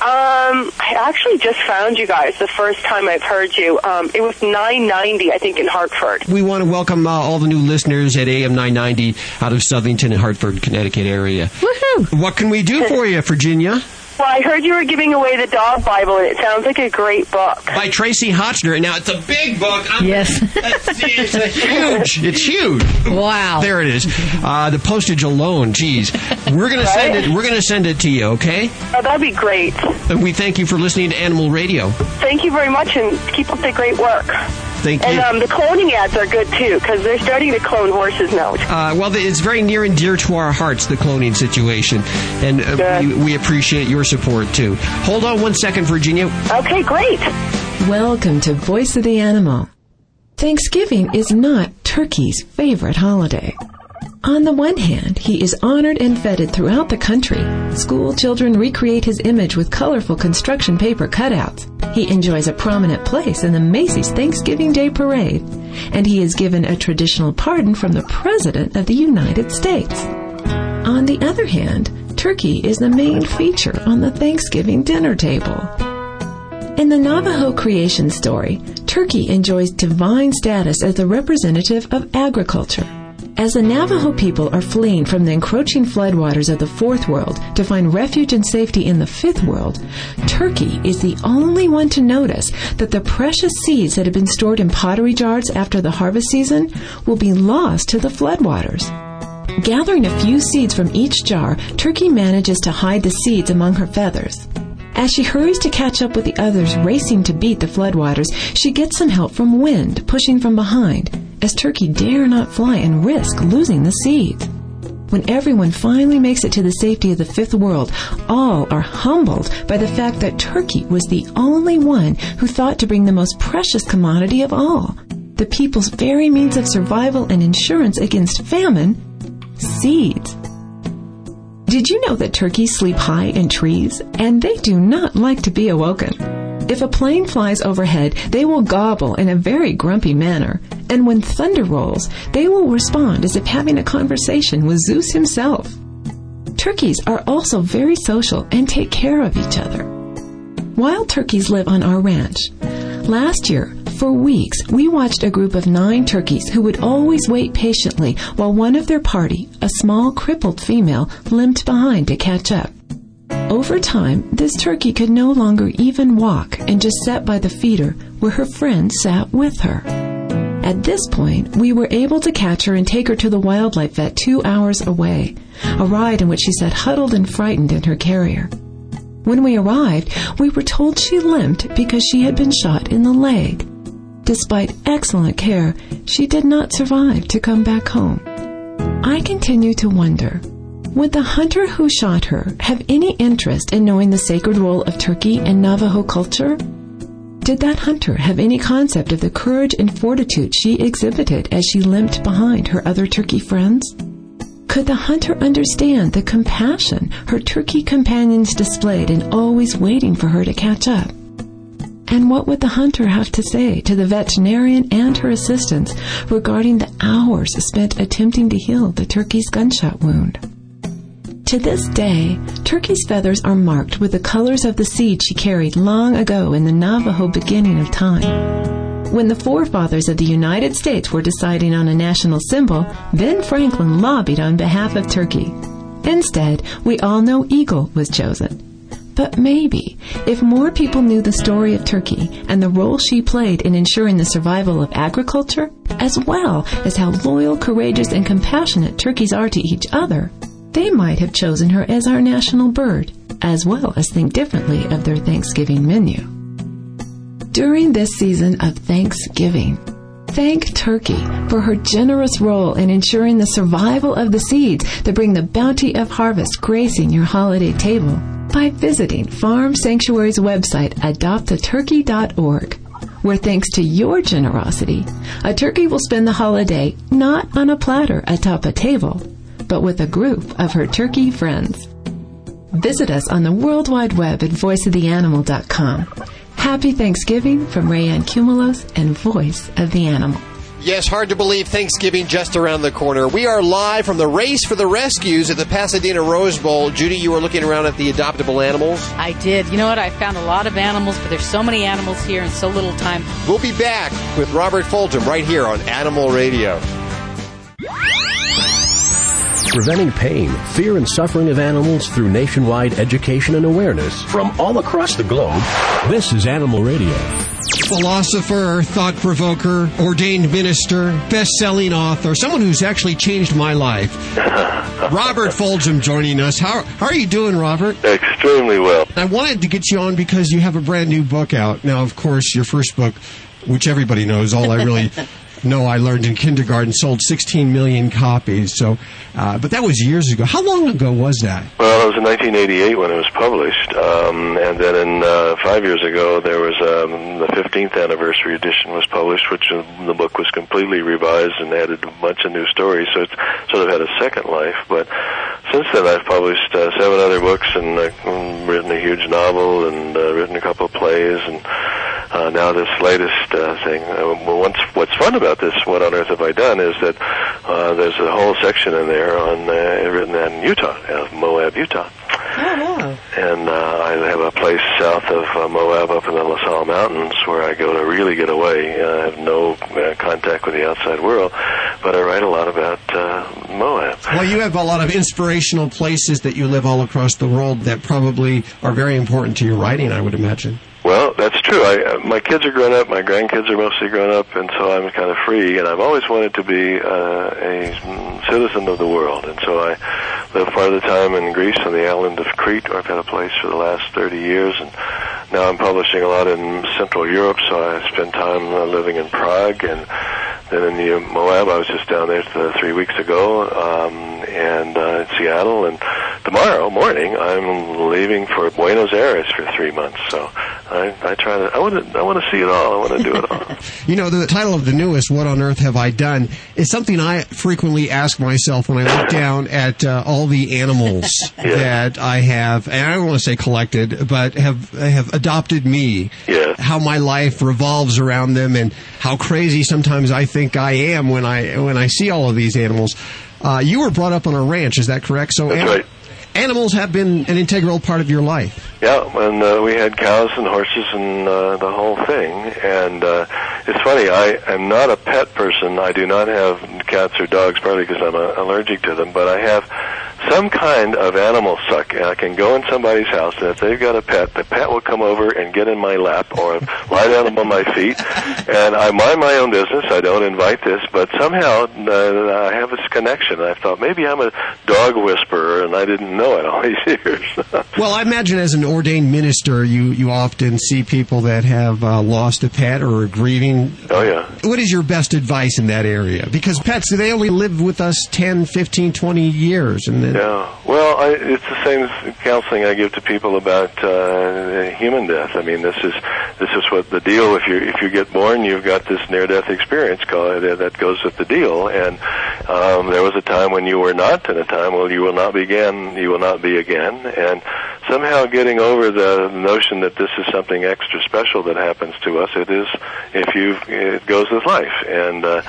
Speaker 52: Um, I actually just found you guys the first time I've heard you. Um, it was 990, I think, in Hartford.
Speaker 32: We want to welcome uh, all the new listeners at AM 990 out of Southington and Hartford, Connecticut area. Woohoo! What can we do for you, Virginia?
Speaker 52: Well, I heard you were giving away the dog Bible, and it sounds like a great book.
Speaker 32: By Tracie Hotchner. Now, it's a big book. I'm-
Speaker 53: Yes.
Speaker 32: it's a huge. It's huge.
Speaker 53: Wow.
Speaker 32: There it is. Uh, the postage alone, geez. We're gonna send it. We're gonna send it to you, okay?
Speaker 52: Oh, that'd be great.
Speaker 32: And we thank you for listening to Animal Radio.
Speaker 52: Thank you very much, and keep up the great work.
Speaker 32: Thank
Speaker 52: And
Speaker 32: you.
Speaker 52: um, the cloning ads are good too, because they're starting to clone horses now.
Speaker 32: Uh, well, it's very near and dear to our hearts, the cloning situation, and uh, we, we appreciate your support too. Hold on one second, Virginia.
Speaker 52: Okay, great.
Speaker 26: Welcome to Voice of the Animal. Thanksgiving is not Turkey's favorite holiday. On the one hand, he is honored and feted throughout the country. School children recreate his image with colorful construction paper cutouts. He enjoys a prominent place in the Macy's Thanksgiving Day Parade. And he is given a traditional pardon from the President of the United States. On the other hand, turkey is the main feature on the Thanksgiving dinner table. In the Navajo creation story, turkey enjoys divine status as the representative of agriculture. As the Navajo people are fleeing from the encroaching floodwaters of the fourth world to find refuge and safety in the fifth world, Turkey is the only one to notice that the precious seeds that have been stored in pottery jars after the harvest season will be lost to the floodwaters. Gathering a few seeds from each jar, Turkey manages to hide the seeds among her feathers. As she hurries to catch up with the others racing to beat the floodwaters, she gets some help from wind pushing from behind, as Turkey dare not fly and risk losing the seeds. When everyone finally makes it to the safety of the fifth world, all are humbled by the fact that Turkey was the only one who thought to bring the most precious commodity of all, the people's very means of survival and insurance against famine, seeds. Did you know that turkeys sleep high in trees and they do not like to be awoken? If a plane flies overhead, they will gobble in a very grumpy manner, and when thunder rolls, they will respond as if having a conversation with Zeus himself. Turkeys are also very social and take care of each other. Wild turkeys live on our ranch. Last year, for weeks, we watched a group of nine turkeys who would always wait patiently while one of their party, a small crippled female, limped behind to catch up. Over time, this turkey could no longer even walk and just sat by the feeder where her friend sat with her. At this point, we were able to catch her and take her to the wildlife vet two hours away, a ride in which she sat huddled and frightened in her carrier. When we arrived, we were told she limped because she had been shot in the leg. Despite excellent care, she did not survive to come back home. I continue to wonder would the hunter who shot her have any interest in knowing the sacred role of turkey in Navajo culture? Did that hunter have any concept of the courage and fortitude she exhibited as she limped behind her other turkey friends? Could the hunter understand the compassion her turkey companions displayed in always waiting for her to catch up? And what would the hunter have to say to the veterinarian and her assistants regarding the hours spent attempting to heal the turkey's gunshot wound? To this day, Turkey's feathers are marked with the colors of the seed she carried long ago in the Navajo beginning of time. When the forefathers of the United States were deciding on a national symbol, Ben Franklin lobbied on behalf of Turkey. Instead, we all know eagle was chosen. But maybe, if more people knew the story of Turkey and the role she played in ensuring the survival of agriculture, as well as how loyal, courageous, and compassionate turkeys are to each other, they might have chosen her as our national bird, as well as think differently of their Thanksgiving menu. During this season of Thanksgiving, thank Turkey for her generous role in ensuring the survival of the seeds that bring the bounty of harvest gracing your holiday table by visiting Farm Sanctuary's website, adoptaturkey.org, where thanks to your generosity, a turkey will spend the holiday not on a platter atop a table, but with a group of her turkey friends. Visit us on the World Wide Web at voiceoftheanimal.com. Happy Thanksgiving from Rayanne Cumulos and Voice of the Animal.
Speaker 54: Yes, hard to believe Thanksgiving just around the corner. We are live from the Race for the Rescues at the Pasadena Rose Bowl. Judy, you were looking around at the adoptable animals.
Speaker 3: I did. You know what? I found a lot of animals, but there's so many animals here and so little time.
Speaker 54: We'll be back with Robert Fulghum right here on Animal Radio.
Speaker 1: Preventing pain, fear, and suffering of animals through nationwide education and awareness from all across the globe. This is Animal Radio.
Speaker 2: Philosopher, thought provoker, ordained minister, best selling author, someone who's actually changed my life. Robert Fulghum joining us. How, how are you doing, Robert?
Speaker 55: Extremely well.
Speaker 2: I wanted to get you on because you have a brand new book out. Now, of course, your first book, which everybody knows, all I really know I learned in kindergarten, sold 16 million copies. So, uh, but that was years ago. How long ago was that?
Speaker 55: Well, it was in 1988 when it was published, um, and then in uh, five years ago there was um, the 15th anniversary edition was published, which uh, the book was completely revised and added a bunch of new stories. So it's sort of had a second life. But since then, I've published uh, seven other books and uh, written a huge novel and uh, written a couple of plays and. Uh, now this latest uh, thing. Uh, well, what's what's fun about this? What on earth have I done? Is that uh, there's a whole section in there on uh, written in Utah, uh, Moab, Utah.
Speaker 3: Oh,
Speaker 55: And uh, I have a place south of uh, Moab up in the La Sal Mountains where I go to really get away. Uh, I have no uh, contact with the outside world, but I write a lot about uh, Moab.
Speaker 2: Well, you have a lot of inspirational places that you live all across the world that probably are very important to your writing, I would imagine.
Speaker 55: Well, that's true. I, uh, my kids are grown up. My grandkids are mostly grown up, and so I'm kind of free. And I've always wanted to be uh, a citizen of the world. And so I live part of the time in Greece on the island of Crete, where I've had a place for the last 30 years. And now I'm publishing a lot in Central Europe, so I spend time uh, living in Prague and then in the Moab. I was just down there uh, three weeks ago, um, and uh, in Seattle. And tomorrow morning, I'm leaving for Buenos Aires for three months. So I, I try to. I want to. I want to see it all. I want to do it all.
Speaker 2: You know, the title of the newest, What on Earth Have I Done, is something I frequently ask myself when I look down at uh, all the animals that I have, and I don't want to say collected, but have have adopted me.
Speaker 55: Yeah.
Speaker 2: How my life revolves around them and how crazy sometimes I think I am when I when I see all of these animals. Uh, you were brought up on a ranch, is that correct? So
Speaker 55: right.
Speaker 2: Animals have been an integral part of your life.
Speaker 55: Yeah, and uh, we had cows and horses and uh, the whole thing. And uh, it's funny, I am not a pet person. I do not have cats or dogs, partly because I'm uh, allergic to them. But I have some kind of animal suck. And I can go in somebody's house, and if they've got a pet, the pet will come over and get in my lap or lie down on my feet. And I mind my own business. I don't invite this, but somehow uh, I have this connection. I thought maybe I'm a dog whisperer, and I didn't know it all these years.
Speaker 2: Well, I imagine as an ordained minister, you, you often see people that have uh, lost a pet or are grieving.
Speaker 55: Oh, yeah.
Speaker 2: What is your best advice in that area? Because pets, they only live with us 10, 15, 20 years. And
Speaker 55: Yeah, well, I, it's the same counseling I give to people about uh, human death. I mean, this is this is what the deal. If you if you get born, you've got this near death experience that goes with the deal. And um, there was a time when you were not, and a time when you will not be again. You will not be again. And somehow getting over the notion that this is something extra special that happens to us. It is if you it goes with life. And uh,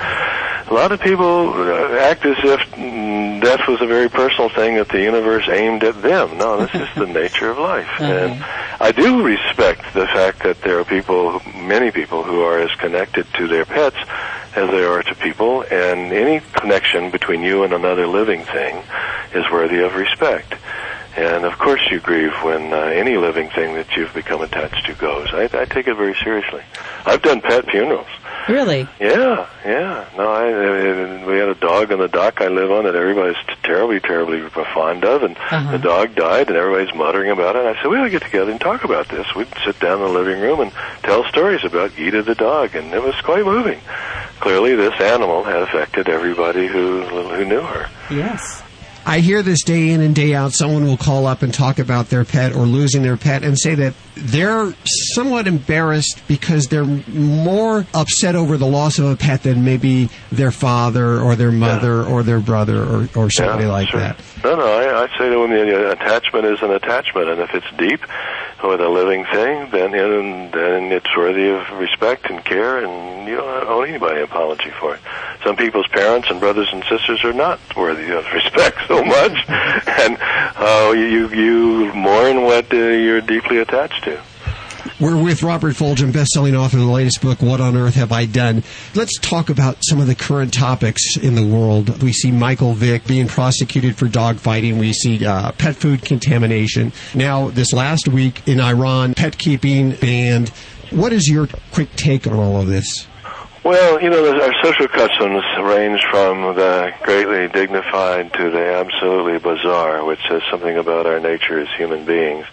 Speaker 55: a lot of people uh, act as if mm, death was a very personal thing that the universe aimed at them. No, this is the nature of life. And I do respect the fact that there are people, many people, who are as connected to their pets as they are to people, and any connection between you and another living thing is worthy of respect. And of course, you grieve when uh, any living thing that you've become attached to goes. I, I take it very seriously. I've done pet funerals.
Speaker 3: Really?
Speaker 55: Yeah, yeah. No, I, I we had a dog on the dock I live on that everybody's terribly, terribly fond of, and
Speaker 3: Uh-huh.
Speaker 55: the dog died, and everybody's muttering about it. And I said we ought to get together and talk about this. We'd sit down in the living room and tell stories about Gita the dog, and it was quite moving. Clearly, this animal had affected everybody who who knew her.
Speaker 3: Yes.
Speaker 2: I hear this day in and day out. Someone will call up and talk about their pet or losing their pet and say that they're somewhat embarrassed because they're more upset over the loss of a pet than maybe their father or their mother or their brother or, or somebody
Speaker 55: Yeah,
Speaker 2: like
Speaker 55: sure.
Speaker 2: that.
Speaker 55: No, no, I, I say to them, the uh, attachment is an attachment, and if it's deep with a living thing, then then, then it's worthy of respect and care, and you don't owe anybody an apology for it. Some people's parents and brothers and sisters are not worthy of respect so much, and uh, you you mourn what uh, you're deeply attached to.
Speaker 2: We're with Robert Fulghum, best-selling author of the latest book, What on Earth Have I Done? Let's talk about some of the current topics in the world. We see Michael Vick being prosecuted for dogfighting. We see uh, pet food contamination. Now, this last week in Iran, pet keeping banned. What is your quick take on all of this?
Speaker 55: Well, you know, our social customs range from the greatly dignified to the absolutely bizarre, which says something about our nature as human beings.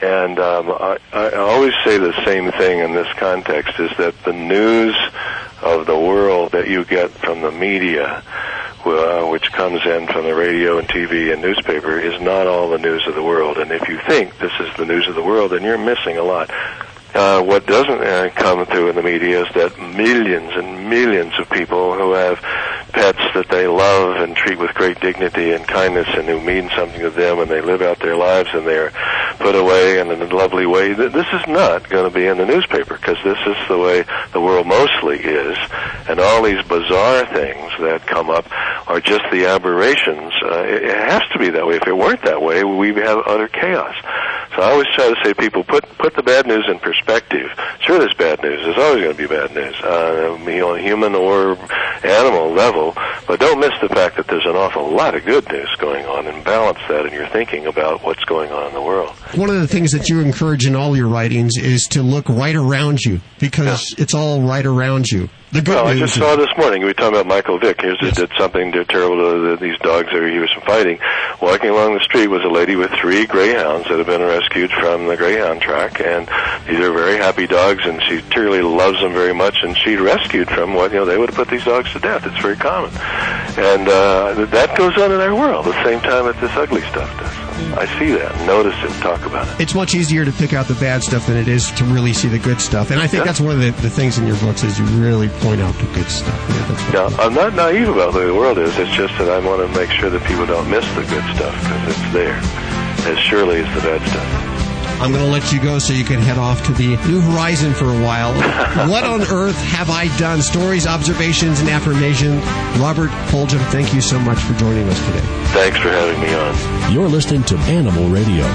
Speaker 55: And um, I, I always say the same thing in this context: is that the news of the world that you get from the media, uh, which comes in from the radio and TV and newspaper, is not all the news of the world. And if you think this is the news of the world, then you're missing a lot. Uh, what doesn't uh, come through in the media is that millions and millions of people who have pets that they love and treat with great dignity and kindness and who mean something to them and they live out their lives and they're put away in a lovely way. This is not going to be in the newspaper because this is the way the world mostly is. And all these bizarre things that come up are just the aberrations. Uh, it, it has to be that way. If it weren't that way, we'd have utter chaos. So I always try to say to people, put put the bad news in perspective. Sure, there's bad news. There's always going to be bad news, uh, you know, human or animal level. But don't miss the fact that there's an awful lot of good news going on, and balance that in your thinking about what's going on in the world.
Speaker 2: One of the things that you encourage in all your writings is to look right around you because it's all right around you. The good
Speaker 55: well, I just saw this morning. We were talking about Michael Vick. Here's that did something terrible to the, these dogs that he was fighting. Walking along the street was a lady with three greyhounds that have been rescued from the greyhound track, and these are very happy dogs, and she truly loves them very much. And she rescued from what you know they would have put these dogs to death. It's very common, and uh, that goes on in our world at the same time that this ugly stuff does. I see that, notice it, talk about it.
Speaker 2: it's much easier to pick out the bad stuff than it is to really see the good stuff. And I think
Speaker 55: Yeah.
Speaker 2: that's one of the, the things in your books is you really point out the good stuff. Yeah,
Speaker 55: Now, I'm not naive about the way the world is. It's just that I want to make sure that people don't miss the good stuff because it's there, as surely as the bad stuff.
Speaker 2: I'm going to let you go so you can head off to the New Horizon for a while. what on earth have I done? Stories, observations, and affirmation. Robert Fulghum, thank you so much for joining us today.
Speaker 55: Thanks for having me on.
Speaker 1: You're listening to Animal Radio.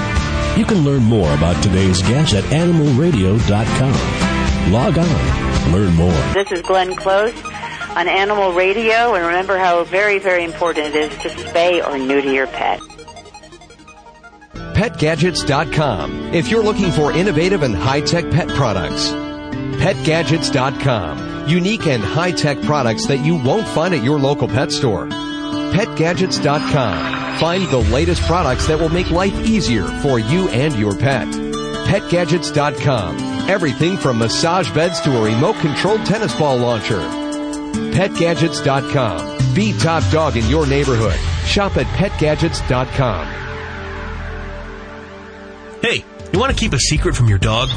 Speaker 1: You can learn more about today's guest at animalradio.com. Log on, learn more.
Speaker 42: This is Glenn Close on Animal Radio, and remember how very, very important it is to spay or neuter your pet.
Speaker 10: PetGadgets.com. If you're looking for innovative and high-tech pet products, PetGadgets.com. Unique and high-tech products that you won't find at your local pet store. PetGadgets.com. Find the latest products that will make life easier for you and your pet. PetGadgets.com. Everything from massage beds to a remote-controlled tennis ball launcher. PetGadgets.com. Be top dog in your neighborhood. Shop at PetGadgets.com.
Speaker 34: Hey, you want to keep a secret from your dog?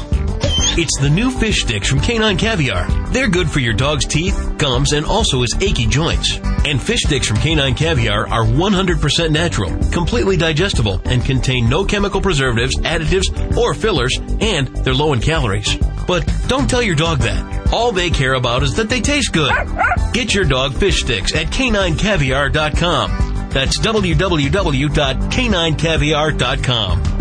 Speaker 34: It's the new fish sticks from Canine Caviar. They're good for your dog's teeth, gums, and also his achy joints. And fish sticks from Canine Caviar are 100% natural, completely digestible, and contain no chemical preservatives, additives, or fillers, and they're low in calories. But don't tell your dog that. All they care about is that they taste good. Get your dog fish sticks at caninecaviar.com. That's www.caninecaviar.com.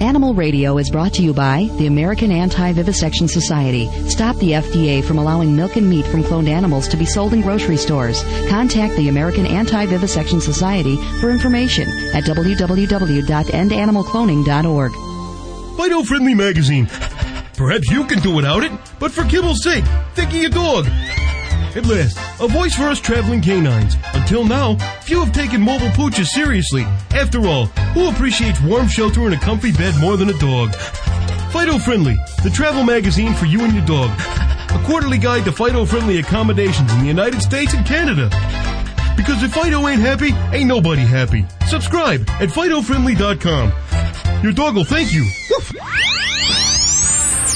Speaker 47: Animal Radio is brought to you by the American Anti-Vivisection Society. Stop the FDA from allowing milk and meat from cloned animals to be sold in grocery stores. Contact the American Anti-Vivisection Society for information at www.endanimalcloning.org.
Speaker 34: Fido Friendly Magazine. Perhaps you can do without it, but for kibble's sake, think of your dog. At last, a voice for us traveling canines. Until now, few have taken mobile pooches seriously. After all, who appreciates warm shelter and a comfy bed more than a dog? Fido Friendly, the travel magazine for you and your dog. A quarterly guide to Fido friendly accommodations in the United States and Canada. Because if Fido ain't happy, ain't nobody happy. Subscribe at FidoFriendly.com. Your dog will thank you. Woof.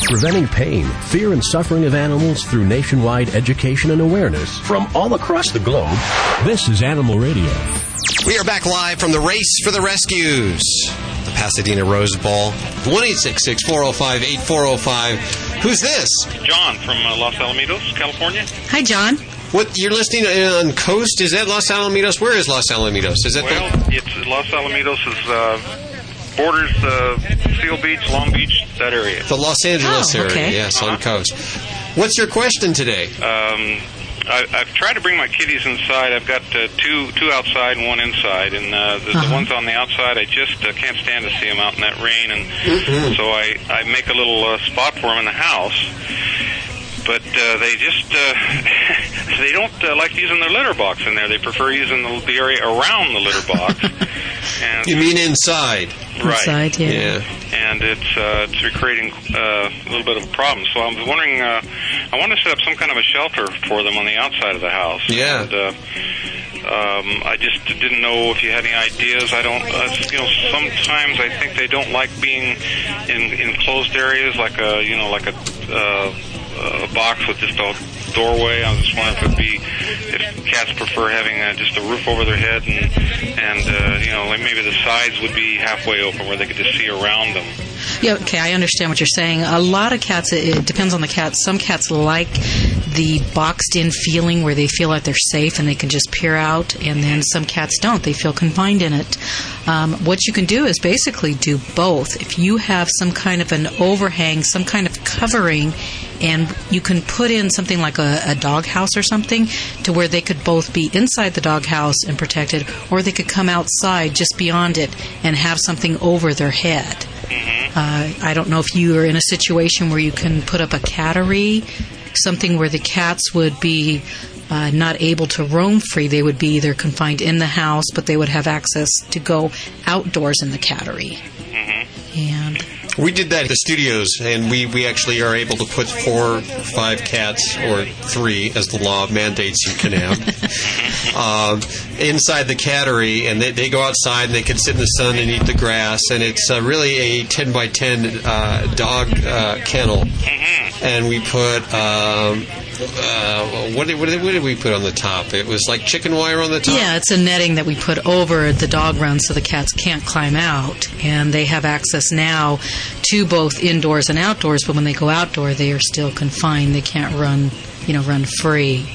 Speaker 1: Preventing pain, fear, and suffering of animals through nationwide education and awareness from all across the globe. This is Animal Radio.
Speaker 2: We are back live from the Race for the Rescues, the Pasadena Rose Bowl. 1 405 8405. Who's this?
Speaker 56: John from uh, Los Alamitos, California.
Speaker 57: Hi, John.
Speaker 2: What you're listening on Coast? Is that Los Alamitos? Where is Los Alamitos? Is that
Speaker 56: Well, it's Los Alamitos is uh, borders uh, Seal Beach, Long Beach, that area.
Speaker 2: the, the Los Angeles
Speaker 56: Oh,
Speaker 2: area? Yes, on
Speaker 56: Uh-huh.
Speaker 2: Coast. What's your question today?
Speaker 56: Um, I, I've tried to bring my kitties inside. I've got uh, two two outside and one inside, and uh, the, the
Speaker 2: Uh-huh.
Speaker 56: ones on the outside, I just uh, can't stand to see them out in that rain, and
Speaker 2: Mhm.
Speaker 56: so I I make a little uh, spot for them in the house. But uh, they just uh, they don't uh, like using their litter box in there. They prefer using the, the area around the litter box. and
Speaker 2: You mean inside?
Speaker 56: Right.
Speaker 57: Inside, yeah.
Speaker 2: Yeah.
Speaker 56: and it's uh, it's creating uh, a little bit of a problem. So I'm wondering, uh, I want to set up some kind of a shelter for them on the outside of the house.
Speaker 2: Yeah.
Speaker 56: And, uh, um, I just didn't know if you had any ideas. I don't, uh, you know, sometimes I think they don't like being in enclosed areas, like a, you know, like a, uh, a box with just a doorway. I was just wondering if it'd be if cats prefer having uh, just a roof over their head and and uh, you know, like maybe the sides would be halfway open where they could just see around them.
Speaker 3: Yeah, okay, I understand what you're saying. A lot of cats, it, it depends on the cat. Some cats like the boxed in feeling where they feel like they're safe and they can just peer out, and then some cats don't. They feel confined in it. Um, what you can do is basically do both. If you have some kind of an overhang, some kind of covering, and you can put in something like a, a dog house or something to where they could both be inside the dog house and protected, or they could come outside just beyond it and have something over their head. Uh, I don't know if you are in a situation where you can put up a cattery, something where the cats would be uh, not able to roam free. They would be either confined in the house, but they would have access to go outdoors in the cattery. And
Speaker 2: We did that at the studios, and we, we actually are able to put four, five cats, or three, as the law mandates in Kanab, uh, inside the cattery, and they, they go outside and they can sit in the sun and eat the grass, and it's uh, really a 10 by 10 uh, dog uh, kennel. And we put, um, uh, what, did, what, did, what did we put on the top? It was like chicken wire on the top?
Speaker 3: yeah, it's a netting that we put over the dog run so the cats can't climb out, and they have access now to both indoors and outdoors. But when they go outdoor, they are still confined. They can't run, you know, run free.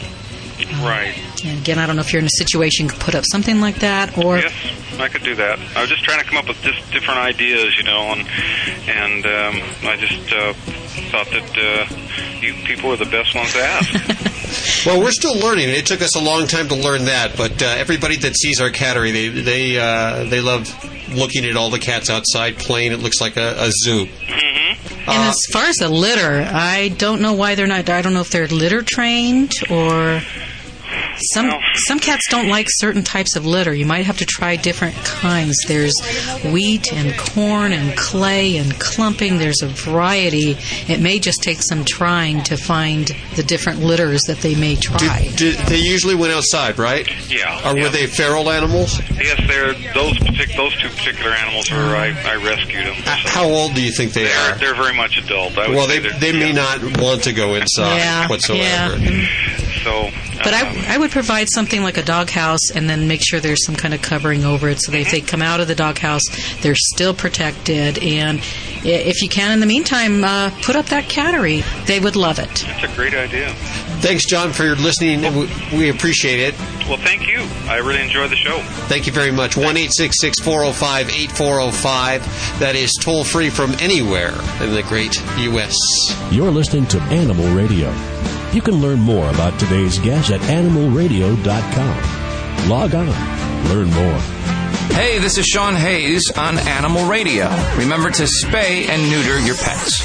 Speaker 56: Right.
Speaker 3: And again, I don't know if you're in a situation to put up something like that, or
Speaker 56: Yes, I could do that. I was just trying to come up with just different ideas, you know, and and um, I just uh, thought that uh, you people were the best ones to ask.
Speaker 2: Well, we're still learning. It took us a long time to learn that, but uh, everybody that sees our cattery, they they uh, they love looking at all the cats outside playing. It looks like a, a zoo.
Speaker 3: And as far as the litter, I don't know why they're not. I don't know if they're litter trained or some some cats don't like certain types of litter. You might have to try different kinds. There's wheat and corn and clay and clumping. There's a variety. It may just take some trying to find the different litters that they may try.
Speaker 2: Did, they usually went outside, right?
Speaker 56: Yeah.
Speaker 2: Or were they feral animals?
Speaker 56: yes, they're those partic- those two particular animals were I, I rescued them.
Speaker 2: How old do you think they
Speaker 56: They're
Speaker 2: are?
Speaker 56: they're very much adult. I
Speaker 2: Well, they
Speaker 56: they're-
Speaker 2: they may not want to go inside
Speaker 3: Yeah,
Speaker 2: whatsoever.
Speaker 56: So,
Speaker 3: But I, I would provide something like a doghouse and then make sure there's some kind of covering over it so that if they come out of the doghouse, they're still protected. And if you can, in the meantime, uh, put up that cattery. They would love it.
Speaker 56: It's a great idea.
Speaker 2: Thanks, John, for your listening. We- We appreciate it.
Speaker 56: Well, thank you. I really enjoyed the show.
Speaker 2: Thank you very much. 1 405 8405. That is toll free from anywhere in the great U.S.
Speaker 1: You're listening to Animal Radio. You can learn more about today's guest at animalradio.com. Log on, learn more.
Speaker 58: Hey, this is Sean Hayes on Animal Radio. Remember to spay and neuter your pets.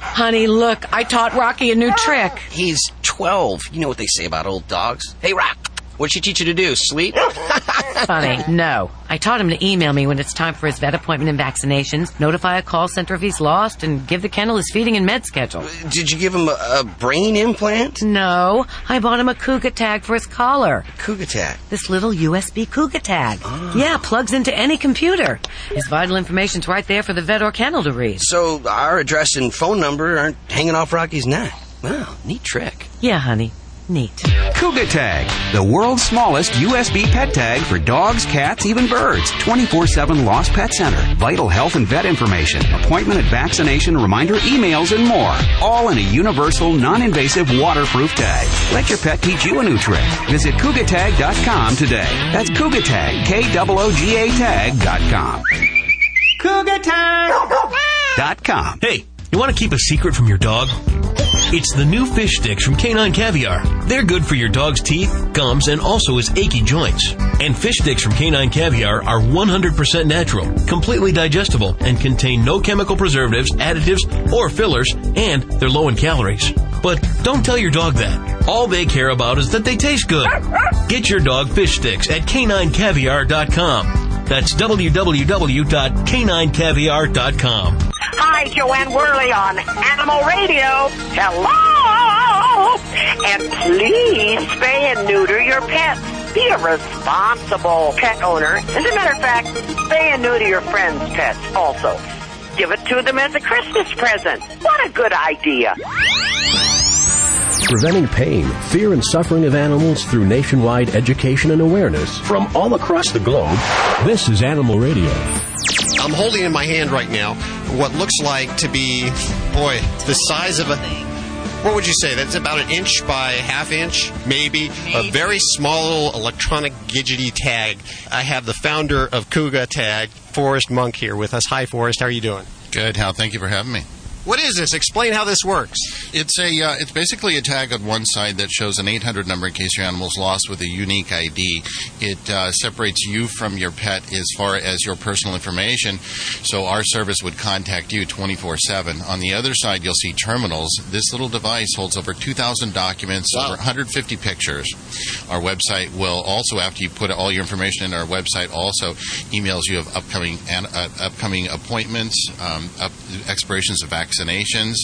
Speaker 13: Honey, look, I taught Rocky a new trick.
Speaker 14: He's 12. You know what they say about old dogs. Hey, Rock, what'd she teach you to do? Sleep?
Speaker 13: Funny. No. I taught him to email me when it's time for his vet appointment and vaccinations, notify a call center if he's lost, and give the kennel his feeding and med schedule.
Speaker 14: Did you give him a, a brain implant?
Speaker 13: No. I bought him a Kooga tag for his collar.
Speaker 14: Kooga tag?
Speaker 13: This little USB Kooga tag. Ah. Yeah, plugs into any computer. His vital information's right there for the vet or kennel to read.
Speaker 14: So our address and phone number aren't hanging off Rocky's neck. Wow, neat trick.
Speaker 13: Yeah, honey. Neat.
Speaker 49: Kooga Tag, the world's smallest USB pet tag for dogs, cats, even birds. 24-7 Lost Pet Center. Vital health and vet information. Appointment and vaccination reminder emails and more. All in a universal, non-invasive, waterproof tag. Let your pet teach you a new trick. Visit KoogaTag.com today. That's Kooga Tag, K-O-O-G-A tag.com.
Speaker 34: Kooga
Speaker 49: Dot com.
Speaker 34: Hey, you want to keep a secret from your dog? It's the new fish sticks from Canine Caviar. They're good for your dog's teeth, gums, and also his achy joints. And fish sticks from Canine Caviar are 100% natural, completely digestible, and contain no chemical preservatives, additives, or fillers, and they're low in calories. But don't tell your dog that. All they care about is that they taste good. Get your dog fish sticks at caninecaviar.com. That's www.caninecaviar.com.
Speaker 59: Hi, Jo Anne Worley on Animal Radio. Hello! And please spay and neuter your pets. Be a responsible pet owner. As a matter of fact, spay and neuter your friends' pets also. Give it to them as a Christmas present. What a good idea.
Speaker 1: Preventing pain, fear, and suffering of animals through nationwide education and awareness from all across the globe. This is Animal Radio.
Speaker 2: I'm holding in my hand right now what looks like to be, boy, the size of a. What would you say? That's about an inch by a half inch, maybe. A very small little electronic gidgety tag. I have the founder of Kooga Tag, Forrest Monk, here with us. Hi, Forrest. How are you doing?
Speaker 60: Good, Hal. Thank you for having me.
Speaker 2: What is this? Explain how this works.
Speaker 60: It's a uh, it's basically a tag on one side that shows an 800 number in case your animal's lost with a unique ID. It uh, separates you from your pet as far as your personal information. So our service would contact you 24/7. On the other side, you'll see terminals. This little device holds over 2,000 documents, over 150 pictures. Our website will also, after you put all your information in our website, also emails you of upcoming uh, upcoming appointments, um, up, expirations of vaccinations,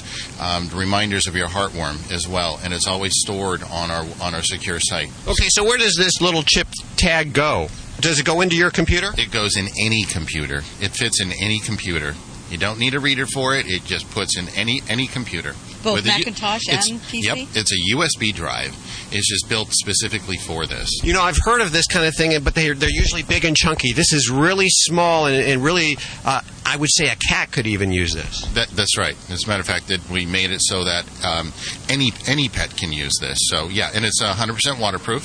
Speaker 60: um, reminders of your heartworm as well, and it's always stored on our on our secure site.
Speaker 2: Okay, so where does this little chip tag go? Does it go into your computer?
Speaker 60: It goes in any computer. It fits in any computer. You don't need a reader for it. It just puts in any any computer.
Speaker 3: Both
Speaker 60: With a U-
Speaker 3: Macintosh
Speaker 60: it's-
Speaker 3: and PC?
Speaker 60: Yep, it's a USB drive. It's just built specifically for this.
Speaker 2: You know, I've heard of this kind of thing, but they're, they're usually big and chunky. This is really small and, and really, uh, I would say a cat could even use this.
Speaker 60: That, that's right. As a matter of fact, that we made it so that um, any any pet can use this. So yeah, and it's 100% waterproof,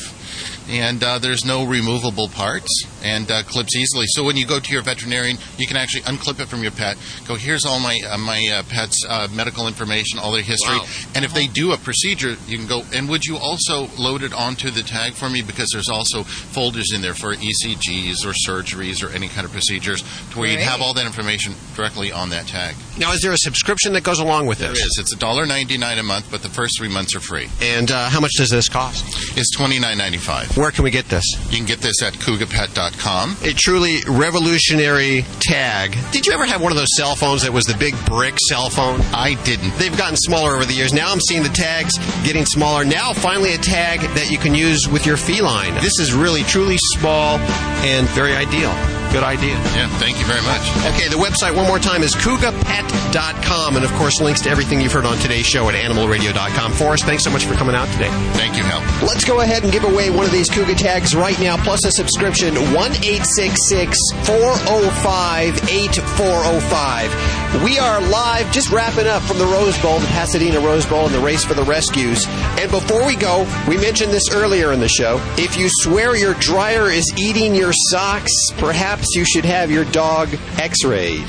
Speaker 60: and uh, there's no removable parts and uh, clips easily. So when you go to your veterinarian, you can actually unclip it from your pet. Go here's all my uh, my uh, pet's uh, medical information, all their history,
Speaker 2: wow.
Speaker 60: and if they uh-huh. do a procedure, you can go. And would you also load it onto the tag for me because there's also folders in there for ECGs or surgeries or any kind of procedures to where right.
Speaker 2: you'd
Speaker 60: have all that information directly on that tag.
Speaker 2: Now, is there a subscription that goes along with this?
Speaker 60: There is. It's $1.99 a month, but the first three months are free.
Speaker 2: And uh, how much does this cost?
Speaker 60: It's $29.95 certified.
Speaker 2: Where can we get this?
Speaker 60: You can get this at koogapet.com.
Speaker 2: A truly revolutionary tag. Did you ever have one of those cell phones that was the big brick cell phone?
Speaker 60: I didn't.
Speaker 2: They've gotten smaller over the years. Now I'm seeing the tags getting smaller. Now, finally, a tag that you can use with your feline. This is really, truly small and very ideal. Good idea.
Speaker 60: Yeah, thank you very much.
Speaker 2: Okay, the website one more time is koogapet.com. And of course, links to everything you've heard on today's show at animalradio.com. Forrest, thanks so much for coming out today.
Speaker 60: Thank you, Hal.
Speaker 2: Let's go ahead and give away one of these Kooga tags right now, plus a subscription. 1 405 8405. We are live, just wrapping up from the Rose Bowl, the Pasadena Rose Bowl, and the race for the rescues. And before we go, we mentioned this earlier in the show. If you swear your dryer is eating your socks, perhaps you should have your dog x-rayed.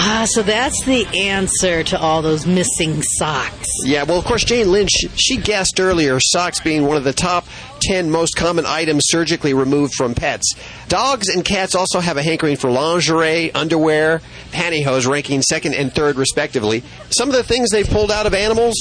Speaker 3: Ah, so that's the answer to all those missing socks.
Speaker 2: Yeah, well, of course, Jane Lynch, she guessed earlier socks being one of the top 10 most common items surgically removed from pets. Dogs and cats also have a hankering for lingerie, underwear, pantyhose, ranking second and third, respectively. Some of the things they've pulled out of animals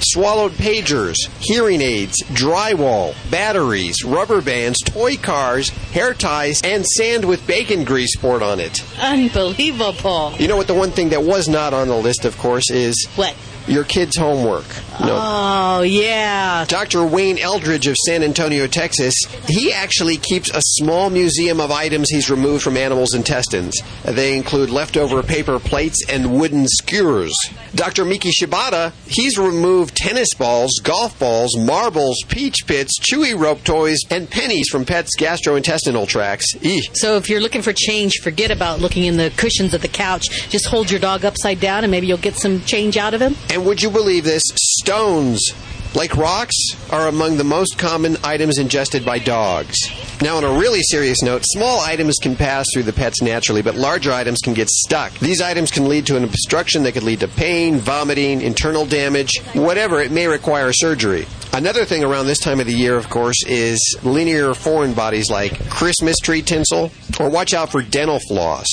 Speaker 2: swallowed pagers, hearing aids, drywall, batteries, rubber bands, toy cars, hair ties, and sand with bacon grease poured on it.
Speaker 3: Unbelievable.
Speaker 2: You know what? The one thing that was not on the list, of course, is
Speaker 3: What?
Speaker 2: Your kids' homework. No.
Speaker 3: Oh, yeah.
Speaker 2: Dr. Wayne Eldridge of San Antonio, Texas, he actually keeps a small museum of items he's removed from animals' intestines. They include leftover paper plates and wooden skewers. Dr. Miki Shibata, he's removed tennis balls, golf balls, marbles, peach pits, chewy rope toys, and pennies from pets' gastrointestinal tracts. Eeh.
Speaker 3: So if you're looking for change, forget about looking in the cushions of the couch. Just hold your dog upside down and maybe you'll get some change out of him.
Speaker 2: And would you believe this? Stones, like rocks, are among the most common items ingested by dogs. Now, on a really serious note, small items can pass through the pets naturally, but larger items can get stuck. These items can lead to an obstruction that could lead to pain, vomiting, internal damage, whatever. It may require surgery. Another thing around this time of the year, of course, is linear foreign bodies like Christmas tree tinsel, or watch out for dental floss.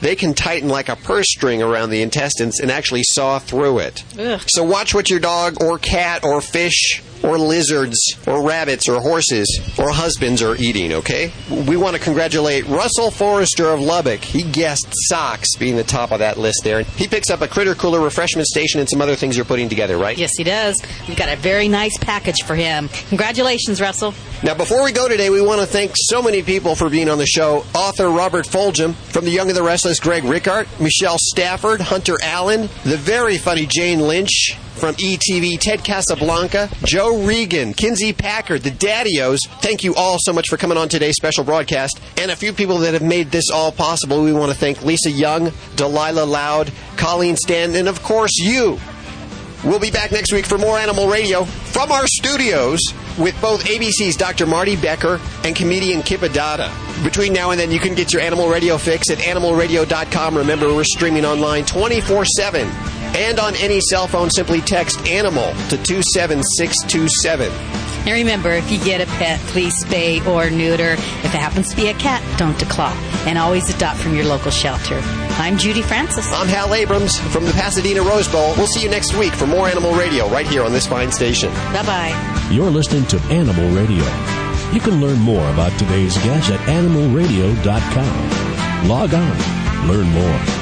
Speaker 2: They can tighten like a purse string around the intestines and actually saw through it.
Speaker 3: Ugh.
Speaker 2: So watch what your dog or cat or fish or lizards or rabbits or horses or husbands are eating, okay? We want to congratulate Russell Forrester of Lubbock. He guessed socks being the top of that list there. He picks up a critter cooler refreshment station and some other things you're putting together, right?
Speaker 3: Yes, he does. We've got a very nice package for him. Congratulations, Russell.
Speaker 2: Now, before we go today, we want to thank so many people for being on the show. Author Robert Fulghum, from The Young and the Restless, Greg Rikaart, Michelle Stafford, Hunter Allan, the very funny Jane Lynch, from ETV, Ted Casablanca, Joe Reegan, Kinsey Packard, the Daddyos. Thank you all so much for coming on today's special broadcast. And a few people that have made this all possible. We want to thank Lisa Young, Delilah Loud, Colleen Stan, and of course you. We'll be back next week for more Animal Radio from our studios with both ABC's Dr. Marty Becker and comedian Kip Addotta. Between now and then, you can get your Animal Radio fix at animalradio.com. Remember, we're streaming online 24 7. And on any cell phone, simply text ANIMAL to 27627.
Speaker 3: And remember, if you get a pet, please spay or neuter. If it happens to be a cat, don't declaw. And always adopt from your local shelter. I'm Judy Francis.
Speaker 2: I'm Hal Abrams from the Pasadena Rose Bowl. We'll see you next week for more Animal Radio right here on this fine station.
Speaker 3: Bye bye.
Speaker 1: You're listening to Animal Radio. You can learn more about today's guest at animalradio.com. Log on, learn more.